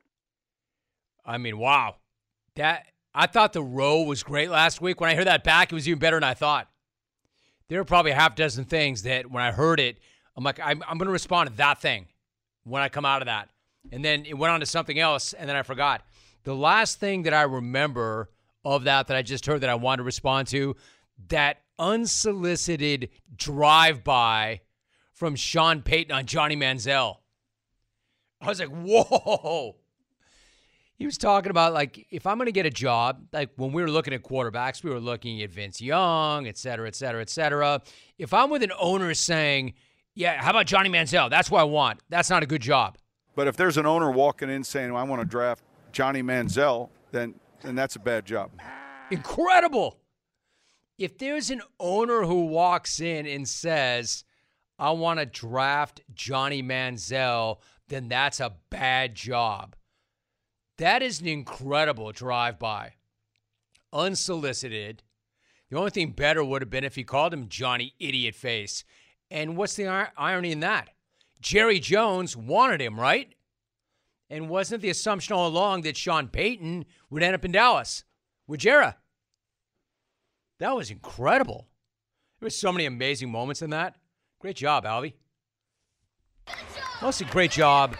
I mean, wow. That I thought the row was great last week. When I heard that back, it was even better than I thought. There were probably a half dozen things that when I heard it, I'm like, I'm, I'm going to respond to that thing when I come out of that. And then it went on to something else, and then I forgot. The last thing that I remember of that that I just heard that I wanted to respond to, that unsolicited drive-by from Sean Payton on Johnny Manziel. I was like, whoa. He was talking about like if I'm going to get a job, like when we were looking at quarterbacks, we were looking at Vince Young, et cetera, et cetera, et cetera. If I'm with an owner saying, "Yeah, how about Johnny Manziel? That's what I want." That's not a good job. But if there's an owner walking in saying, well, I want to draft Johnny Manziel, then, then that's a bad job. Incredible. If there's an owner who walks in and says, "I want to draft Johnny Manziel," then that's a bad job. That is an incredible drive by. Unsolicited. The only thing better would have been if he called him Johnny Idiot Face. And what's the ir- irony in that? Jerry Jones wanted him, right? And wasn't the assumption all along that Sean Payton would end up in Dallas with? That was incredible. There were so many amazing moments in that. Great job, Alvy. Mostly great job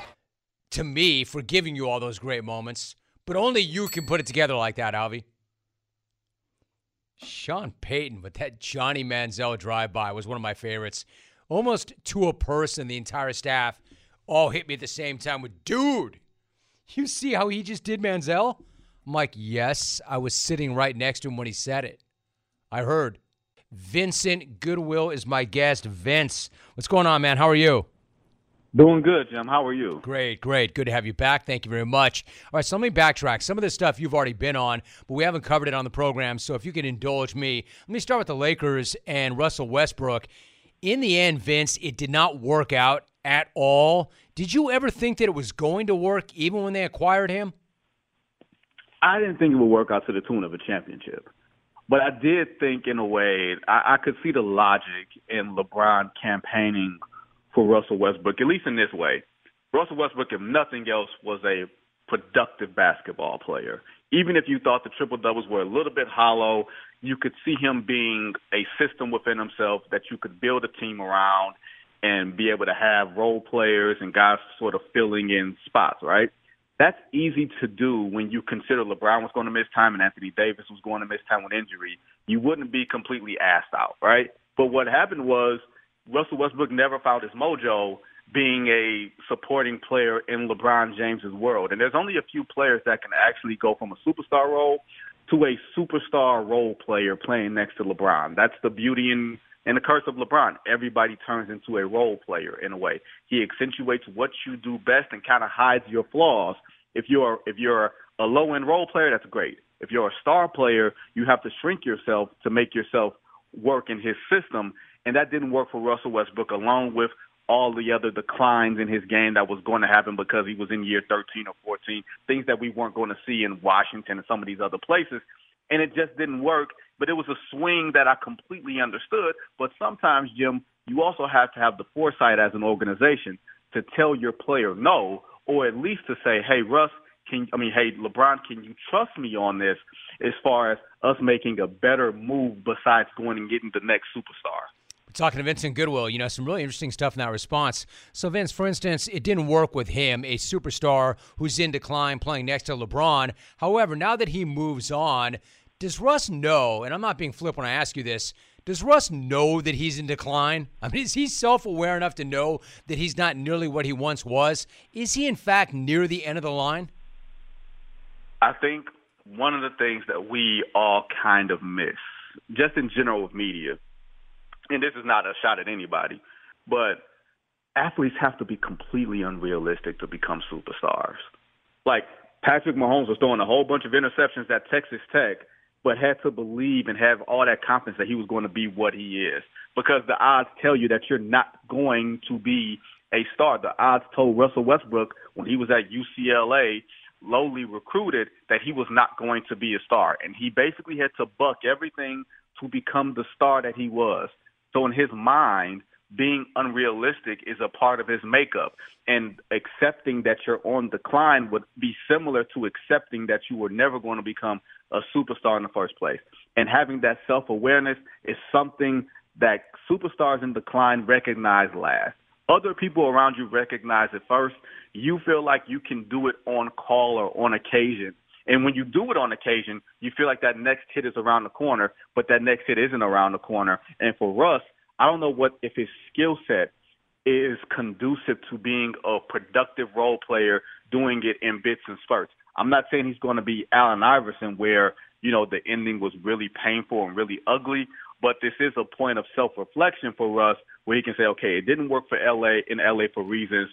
to me for giving you all those great moments, but only you can put it together like that, Alvy. Sean Payton with that Johnny Manziel drive-by was one of my favorites. Almost to a person, the entire staff all hit me at the same time with, dude, you see how he just did Manziel? I'm like, yes, I was sitting right next to him when he said it. I heard. Vincent Goodwill is my guest. Vince, what's going on, man? How are you? Doing good, Jim. How are you? Great, great. Good to have you back. Thank you very much. All right, so let me backtrack. Some of this stuff you've already been on, but we haven't covered it on the program. So if you can indulge me, let me start with the Lakers and Russell Westbrook. In the end, Vince, it did not work out at all. Did you ever think that it was going to work even when they acquired him? I didn't think it would work out to the tune of a championship. But I did think, in a way, I, I could see the logic in LeBron campaigning – for Russell Westbrook, at least in this way. Russell Westbrook, if nothing else, was a productive basketball player. Even if you thought the triple doubles were a little bit hollow, you could see him being a system within himself that you could build a team around and be able to have role players and guys sort of filling in spots, right? That's easy to do when you consider LeBron was going to miss time and Anthony Davis was going to miss time with injury. You wouldn't be completely asked out, right? But what happened was – Russell Westbrook never found his mojo being a supporting player in LeBron James's world. And there's only a few players that can actually go from a superstar role to a superstar role player playing next to LeBron. That's the beauty and and the curse of LeBron. Everybody turns into a role player in a way. He accentuates what you do best and kind of hides your flaws. If you're if you're a low end role player, that's great. If you're a star player, you have to shrink yourself to make yourself work in his system and that didn't work for Russell Westbrook, along with all the other declines in his game that was going to happen because he was in year 13 or 14, things that we weren't going to see in Washington and some of these other places. And it just didn't work. But it was a swing that I completely understood. But sometimes, Jim, you also have to have the foresight as an organization to tell your player no, or at least to say, hey, Russ, can I mean, hey, LeBron, can you trust me on this as far as us making a better move besides going and getting the next superstar? talking to Vincent Goodwill, you know, some really interesting stuff in that response. So, Vince, for instance, it didn't work with him, a superstar who's in decline playing next to LeBron. However, now that he moves on, does Russ know, and I'm not being flip when I ask you this, does Russ know that he's in decline? I mean, is he self aware enough to know that he's not nearly what he once was? Is he, in fact, near the end of the line? I think one of the things that we all kind of miss, just in general with media, and this is not a shot at anybody, but athletes have to be completely unrealistic to become superstars. Like Patrick Mahomes was throwing a whole bunch of interceptions at Texas Tech, but had to believe and have all that confidence that he was going to be what he is. Because the odds tell you that you're not going to be a star. The odds told Russell Westbrook when he was at UCLA, lowly recruited, that he was not going to be a star. And he basically had to buck everything to become the star that he was. So in his mind, being unrealistic is a part of his makeup. And accepting that you're on decline would be similar to accepting that you were never going to become a superstar in the first place. And having that self awareness is something that superstars in decline recognize last. Other people around you recognize it first. You feel like you can do it on call or on occasion. And when you do it on occasion, you feel like that next hit is around the corner, but that next hit isn't around the corner. And for Russ, I don't know what if his skill set is conducive to being a productive role player, doing it in bits and spurts. I'm not saying he's going to be Allen Iverson, where you know the ending was really painful and really ugly, but this is a point of self-reflection for Russ, where he can say, okay, it didn't work for LA in LA for reasons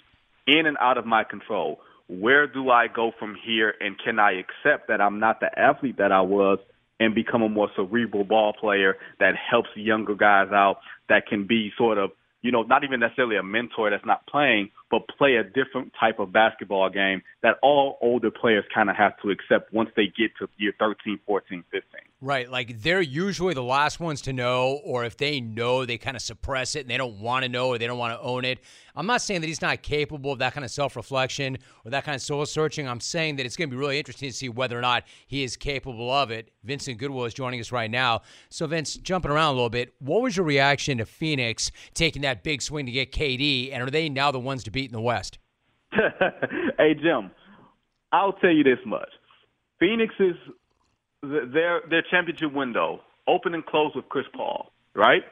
in and out of my control where do I go from here and can I accept that I'm not the athlete that I was and become a more cerebral ball player that helps younger guys out that can be sort of, you know, not even necessarily a mentor that's not playing, but play a different type of basketball game that all older players kind of have to accept once they get to year 13, 14, 15. Right. Like they're usually the last ones to know, or if they know, they kind of suppress it and they don't want to know or they don't want to own it. I'm not saying that he's not capable of that kind of self reflection or that kind of soul searching. I'm saying that it's going to be really interesting to see whether or not he is capable of it. Vincent Goodwill is joining us right now. So, Vince, jumping around a little bit, what was your reaction to Phoenix taking that big swing to get KD? And are they now the ones to beat in the West? hey, Jim, I'll tell you this much. Phoenix is their their championship window open and close with Chris Paul, right?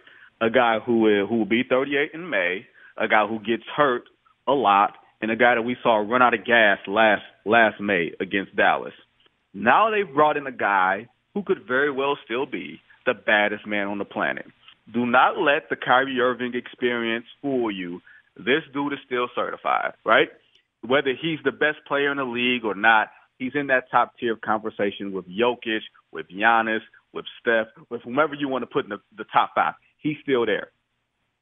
A guy who is, who will be 38 in May, a guy who gets hurt a lot, and a guy that we saw run out of gas last last May against Dallas. Now they've brought in a guy who could very well still be the baddest man on the planet. Do not let the Kyrie Irving experience fool you. This dude is still certified, right? Whether he's the best player in the league or not, he's in that top tier of conversation with Jokic, with Giannis, with Steph, with whomever you want to put in the, the top five. He's still there.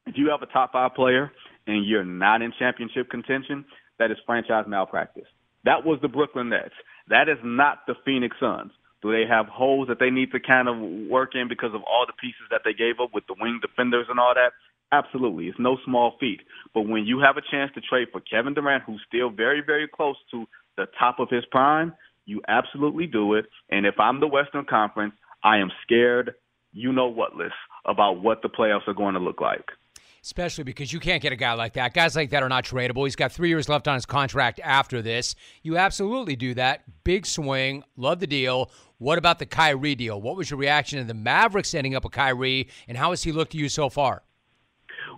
If you have a top five player and you're not in championship contention, that is franchise malpractice. That was the Brooklyn Nets. That is not the Phoenix Suns. Do they have holes that they need to kind of work in because of all the pieces that they gave up with the wing defenders and all that? Absolutely. It's no small feat. But when you have a chance to trade for Kevin Durant, who's still very, very close to the top of his prime, you absolutely do it. And if I'm the Western Conference, I am scared, you know what list, about what the playoffs are going to look like. Especially because you can't get a guy like that. Guys like that are not tradable. He's got three years left on his contract after this. You absolutely do that. Big swing. Love the deal. What about the Kyrie deal? What was your reaction to the Mavericks ending up with Kyrie, and how has he looked to you so far?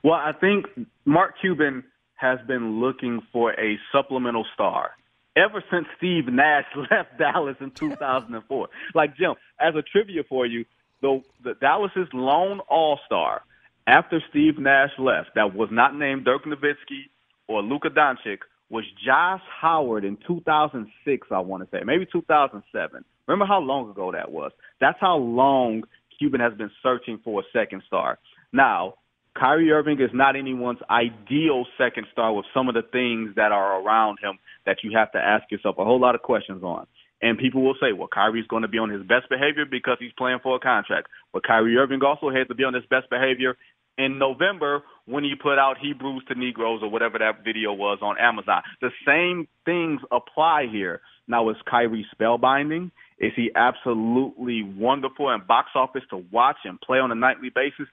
Well, I think Mark Cuban has been looking for a supplemental star ever since Steve Nash left Dallas in 2004. like Jim, as a trivia for you, the, the Dallas's lone All-Star after Steve Nash left, that was not named Dirk Nowitzki or Luka Doncic, was Josh Howard in 2006. I want to say maybe 2007. Remember how long ago that was? That's how long Cuban has been searching for a second star. Now, Kyrie Irving is not anyone's ideal second star with some of the things that are around him that you have to ask yourself a whole lot of questions on. And people will say, well, Kyrie's going to be on his best behavior because he's playing for a contract. But Kyrie Irving also had to be on his best behavior in November when he put out Hebrews to Negroes or whatever that video was on Amazon. The same things apply here. Now, is Kyrie spellbinding? Is he absolutely wonderful and box office to watch and play on a nightly basis?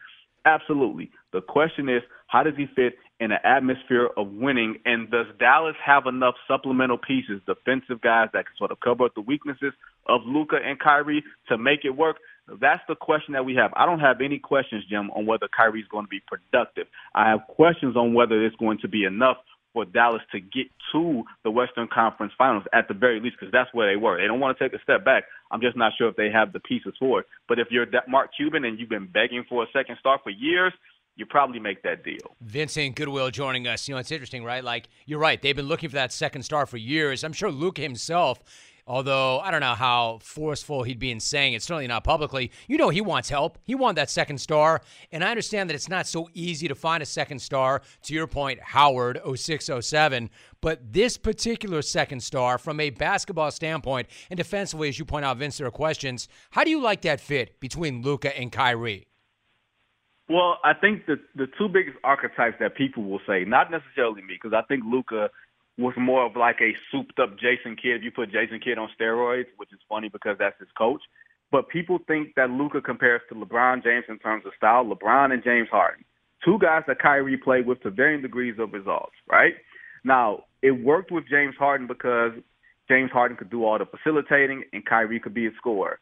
Absolutely. The question is, how does he fit in an atmosphere of winning? And does Dallas have enough supplemental pieces, defensive guys that can sort of cover up the weaknesses of Luka and Kyrie to make it work? That's the question that we have. I don't have any questions, Jim, on whether Kyrie is going to be productive. I have questions on whether it's going to be enough for Dallas to get to the Western Conference Finals at the very least, because that's where they were. They don't want to take a step back. I'm just not sure if they have the pieces for it. But if you're Mark Cuban and you've been begging for a second start for years, you probably make that deal. Vincent Goodwill joining us. You know, it's interesting, right? Like, you're right. They've been looking for that second star for years. I'm sure Luke himself Although I don't know how forceful he'd be in saying it, certainly not publicly. You know, he wants help. He wants that second star. And I understand that it's not so easy to find a second star. To your point, Howard 0607. But this particular second star, from a basketball standpoint, and defensively, as you point out, Vince, there are questions. How do you like that fit between Luka and Kyrie? Well, I think the the two biggest archetypes that people will say, not necessarily me, because I think Luka was more of like a souped up Jason Kidd. You put Jason Kidd on steroids, which is funny because that's his coach. But people think that Luka compares to LeBron James in terms of style. LeBron and James Harden, two guys that Kyrie played with to varying degrees of results. Right now, it worked with James Harden because James Harden could do all the facilitating and Kyrie could be a scorer.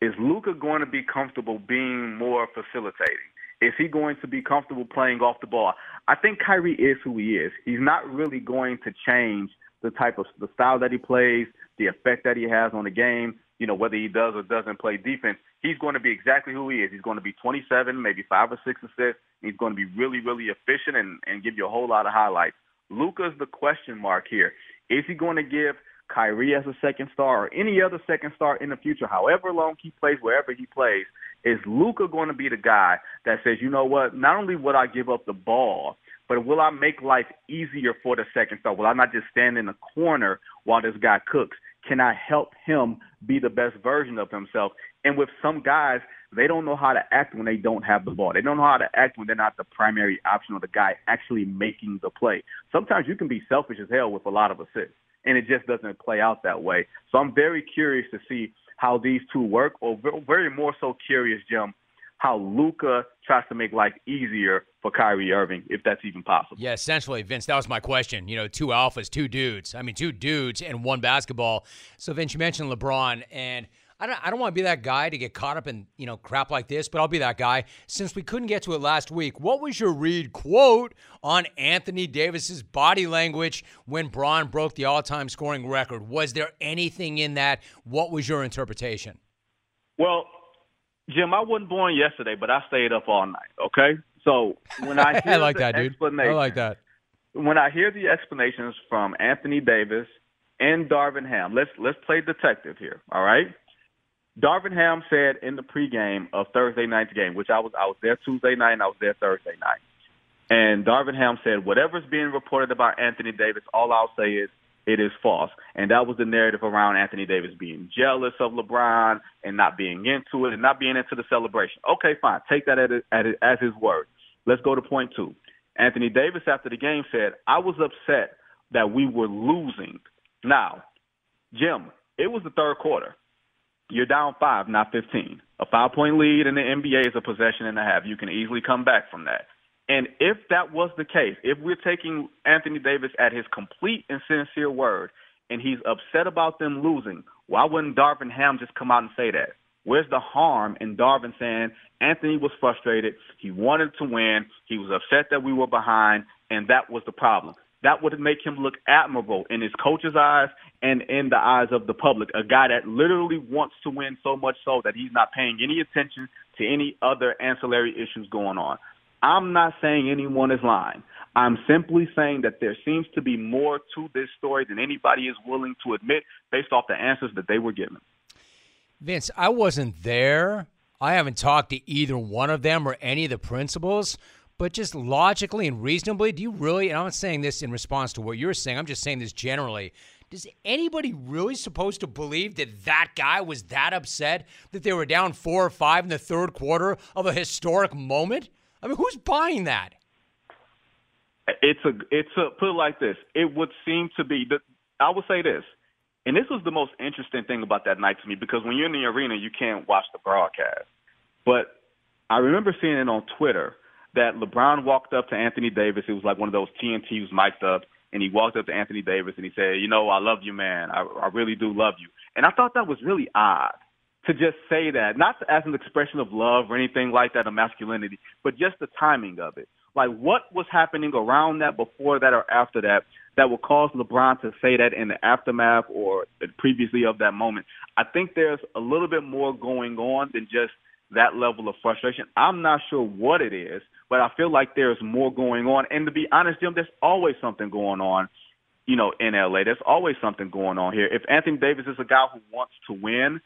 Is Luka going to be comfortable being more facilitating? Is he going to be comfortable playing off the ball? I think Kyrie is who he is. He's not really going to change the type of the style that he plays, the effect that he has on the game. You know, whether he does or doesn't play defense, he's going to be exactly who he is. He's going to be 27, maybe five or six assists. He's going to be really, really efficient and, and give you a whole lot of highlights. Luka's the question mark here. Is he going to give Kyrie as a second star or any other second star in the future, however long he plays, wherever he plays, is Luka going to be the guy that says, you know what, not only would I give up the ball, but will I make life easier for the second star? Will I not just stand in the corner while this guy cooks? Can I help him be the best version of himself? And with some guys, they don't know how to act when they don't have the ball. They don't know how to act when they're not the primary option or the guy actually making the play. Sometimes you can be selfish as hell with a lot of assists, and it just doesn't play out that way. So I'm very curious to see how these two work, or very more so curious, Jim, how Luka tries to make life easier for Kyrie Irving, if that's even possible. Yeah, essentially, Vince, that was my question. You know, two alphas, two dudes. I mean, two dudes and one basketball. So, Vince, you mentioned LeBron, and I don't, I don't want to be that guy to get caught up in, you know, crap like this, but I'll be that guy. Since we couldn't get to it last week, what was your read quote on Anthony Davis's body language when Bron broke the all-time scoring record? Was there anything in that? What was your interpretation? Well, Jim, I wasn't born yesterday, but I stayed up all night. Okay, so when I hear I like the that, dude. I like that. When I hear the explanations from Anthony Davis and Darvin Ham, let's let's play detective here. All right. Darvin Ham said in the pregame of Thursday night's game, which I was I was there Tuesday night and I was there Thursday night. And Darvin Ham said, whatever's being reported about Anthony Davis, all I'll say is it is false. And that was the narrative around Anthony Davis being jealous of LeBron and not being into it and not being into the celebration. Okay, fine. Take that at as his word. Let's go to point two. Anthony Davis, after the game, said, I was upset that we were losing. Now, Jim, it was the third quarter. You're down five, not 15. A five point lead in the NBA is a possession and a half. You can easily come back from that. And if that was the case, if we're taking Anthony Davis at his complete and sincere word, and he's upset about them losing, why wouldn't Darvin Ham just come out and say that? Where's the harm in Darvin saying Anthony was frustrated, he wanted to win, he was upset that we were behind, and that was the problem? That would make him look admirable in his coach's eyes and in the eyes of the public. A guy that literally wants to win so much so that he's not paying any attention to any other ancillary issues going on. I'm not saying anyone is lying. I'm simply saying that there seems to be more to this story than anybody is willing to admit based off the answers that they were given. Vince, I wasn't there. I haven't talked to either one of them or any of the principals, but just logically and reasonably, do you really, and I'm not saying this in response to what you're saying, I'm just saying this generally. Does anybody really supposed to believe that that guy was that upset that they were down four or five in the third quarter of a historic moment? I mean, who's buying that? It's a it's a put it like this. It would seem to be that I would say this, and this was the most interesting thing about that night to me because when you're in the arena, you can't watch the broadcast. But I remember seeing it on Twitter that LeBron walked up to Anthony Davis. It was like one of those TNT mic'd up, and he walked up to Anthony Davis and he said, "You know, I love you, man. I, I really do love you." And I thought that was really odd to just say that, not as an expression of love or anything like that, or masculinity, but just the timing of it. Like, what was happening around that, before that, or after that, that would cause LeBron to say that in the aftermath or previously of that moment? I think there's a little bit more going on than just that level of frustration. I'm not sure what it is, but I feel like there's more going on. And to be honest, Jim, there's always something going on, you know, in LA. There's always something going on here. If Anthony Davis is a guy who wants to win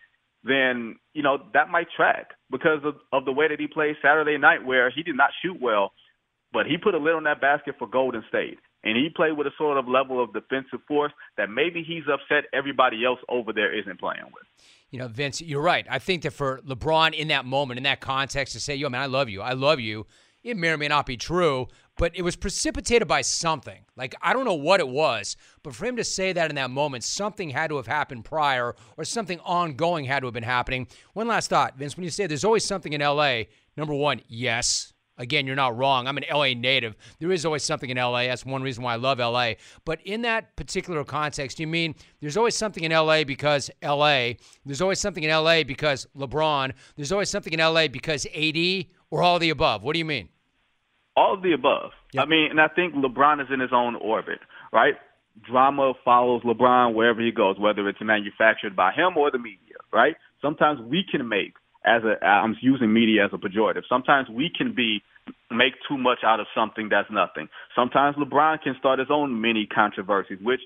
then you know that might track because of, of the way that he played Saturday night, where he did not shoot well, but he put a lid on that basket for Golden State, and he played with a sort of level of defensive force that maybe he's upset everybody else over there isn't playing with. You know, Vince, you're right. I think that for LeBron in that moment, in that context, to say, "Yo, man, I love you, I love you," it may or may not be true, but it was precipitated by something. Like, I don't know what it was, but for him to say that in that moment, something had to have happened prior or something ongoing had to have been happening. One last thought, Vince, when you say there's always something in LA, number one, yes. Again, you're not wrong. I'm an LA native. There is always something in LA. That's one reason why I love LA. But in that particular context, you mean there's always something in LA because LA, there's always something in LA because LeBron, there's always something in LA because AD, or all the above? What do you mean? All of the above. Yep. I mean, and I think LeBron is in his own orbit, right? Drama follows LeBron wherever he goes, whether it's manufactured by him or the media, right? Sometimes we can make as a I'm using media as a pejorative. Sometimes we can be make too much out of something that's nothing. Sometimes LeBron can start his own mini controversies, which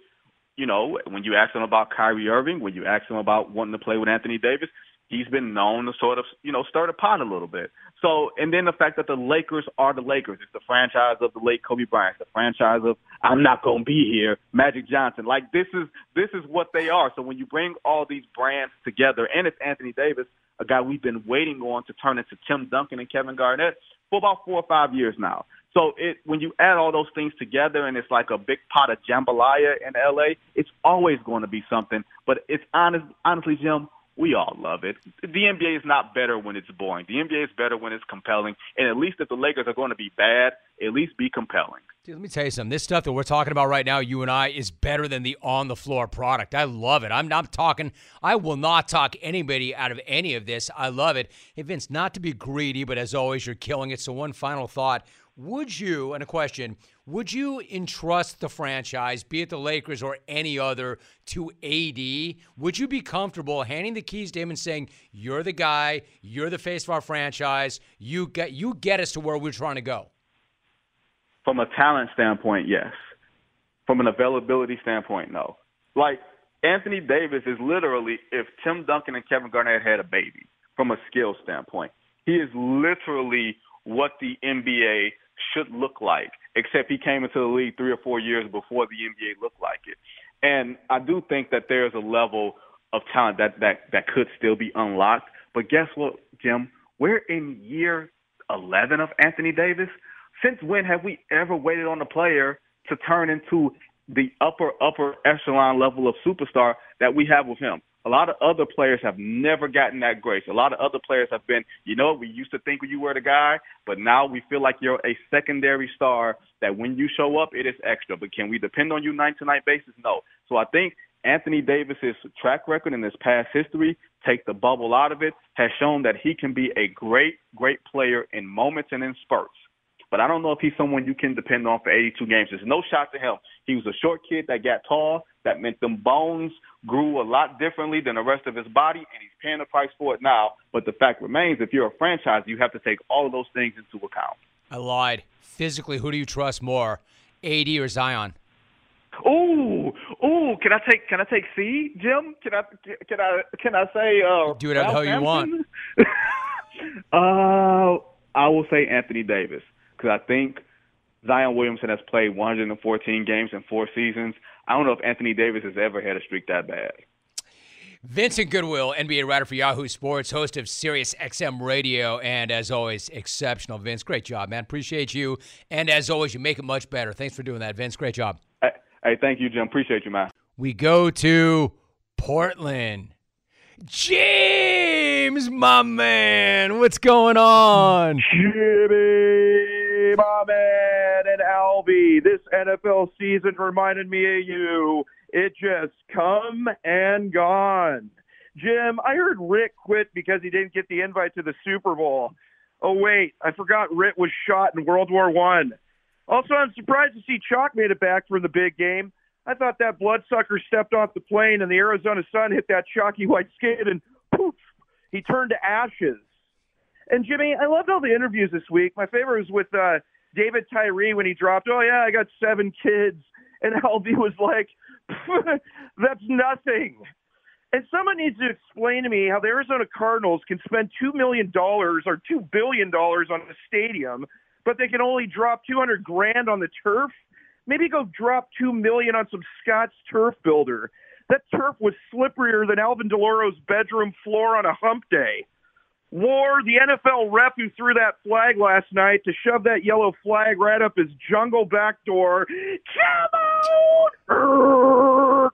you know, when you ask him about Kyrie Irving, when you ask him about wanting to play with Anthony Davis, he's been known to sort of, you know, stir the pot a little bit. So, and then the fact that the Lakers are the Lakers. It's the franchise of the late Kobe Bryant. The franchise of I'm not going to be here, Magic Johnson. Like this is this is what they are. So when you bring all these brands together, and it's Anthony Davis, a guy we've been waiting on to turn into Tim Duncan and Kevin Garnett for about four or five years now. So it when you add all those things together and it's like a big pot of jambalaya in LA, it's always going to be something. But it's honest, honestly, Jim, we all love it. The NBA is not better when it's boring. The NBA is better when it's compelling. And at least if the Lakers are going to be bad, at least be compelling. Dude, let me tell you something. This stuff that we're talking about right now, you and I, is better than the on the floor product. I love it. I'm not talking, I will not talk anybody out of any of this. I love it. Hey, Vince, not to be greedy, but as always, you're killing it. So, one final thought. Would you, and a question, would you entrust the franchise, be it the Lakers or any other, to AD? Would you be comfortable handing the keys to him and saying, "You're the guy, you're the face of our franchise, you get you get us to where we're trying to go"? From a talent standpoint, yes. From an availability standpoint, no. Like Anthony Davis is literally if Tim Duncan and Kevin Garnett had a baby. From a skill standpoint, he is literally what the NBA should look like, except he came into the league three or four years before the NBA looked like it. And I do think that there's a level of talent that that that could still be unlocked. But guess what, Jim? We're in year 11 of Anthony Davis. Since when have we ever waited on a player to turn into the upper upper echelon level of superstar that we have with him? A lot of other players have never gotten that grace. A lot of other players have been, you know, we used to think you were the guy, but now we feel like you're a secondary star that when you show up, it is extra. But can we depend on you night to night basis? No. So I think Anthony Davis's track record in his past history, take the bubble out of it, has shown that he can be a great, great player in moments and in spurts. But I don't know if he's someone you can depend on for 82 games. There's no shot to him. He was a short kid that got tall. That meant them bones grew a lot differently than the rest of his body, and he's paying the price for it now. But the fact remains, if you're a franchise, you have to take all of those things into account. I lied. Physically, who do you trust more, AD or Zion? Ooh, ooh! Can I take can I take C, Jim? Can I can I can I say uh, do whatever the hell you want? uh, I will say Anthony Davis because I think Zion Williamson has played 114 games in four seasons. I don't know if Anthony Davis has ever had a streak that bad. Vincent Goodwill, NBA writer for Yahoo Sports, host of Sirius XM Radio, and as always, exceptional. Vince, great job, man. Appreciate you. And as always, you make it much better. Thanks for doing that, Vince. Great job. Hey, hey thank you, Jim. Appreciate you, man. We go to Portland. James, my man, what's going on? Jimmy, my man, and Albie. This NFL season reminded me of you. It just come and gone. Jim, I heard Rick quit because he didn't get the invite to the Super Bowl. Oh wait, I forgot Rick was shot in World War One. Also, I'm surprised to see Chalk made it back from the big game. I thought that bloodsucker stepped off the plane and the Arizona sun hit that chalky white skin and poof, he turned to ashes. And Jimmy, I loved all the interviews this week. My favorite was with uh, David Tyree when he dropped, "Oh yeah, I got seven kids," and Albie was like, "That's nothing." And someone needs to explain to me how the Arizona Cardinals can spend two million dollars or two billion dollars on a stadium, but they can only drop two hundred grand on the turf. Maybe go drop two million on some Scott's turf builder. That turf was slipperier than Alvin Delloro's bedroom floor on a hump day. War, the NFL rep who threw that flag last night to shove that yellow flag right up his jungle back door. Come on!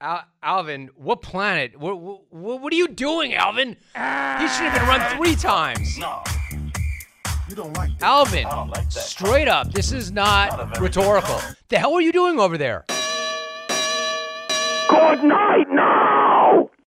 Al- Alvin, what planet? What, what, what are you doing, Alvin? He should have been run three times. No. You don't like that. Alvin, I don't like that. straight up, this is not, rhetorical. The hell are you doing over there? Good night, night!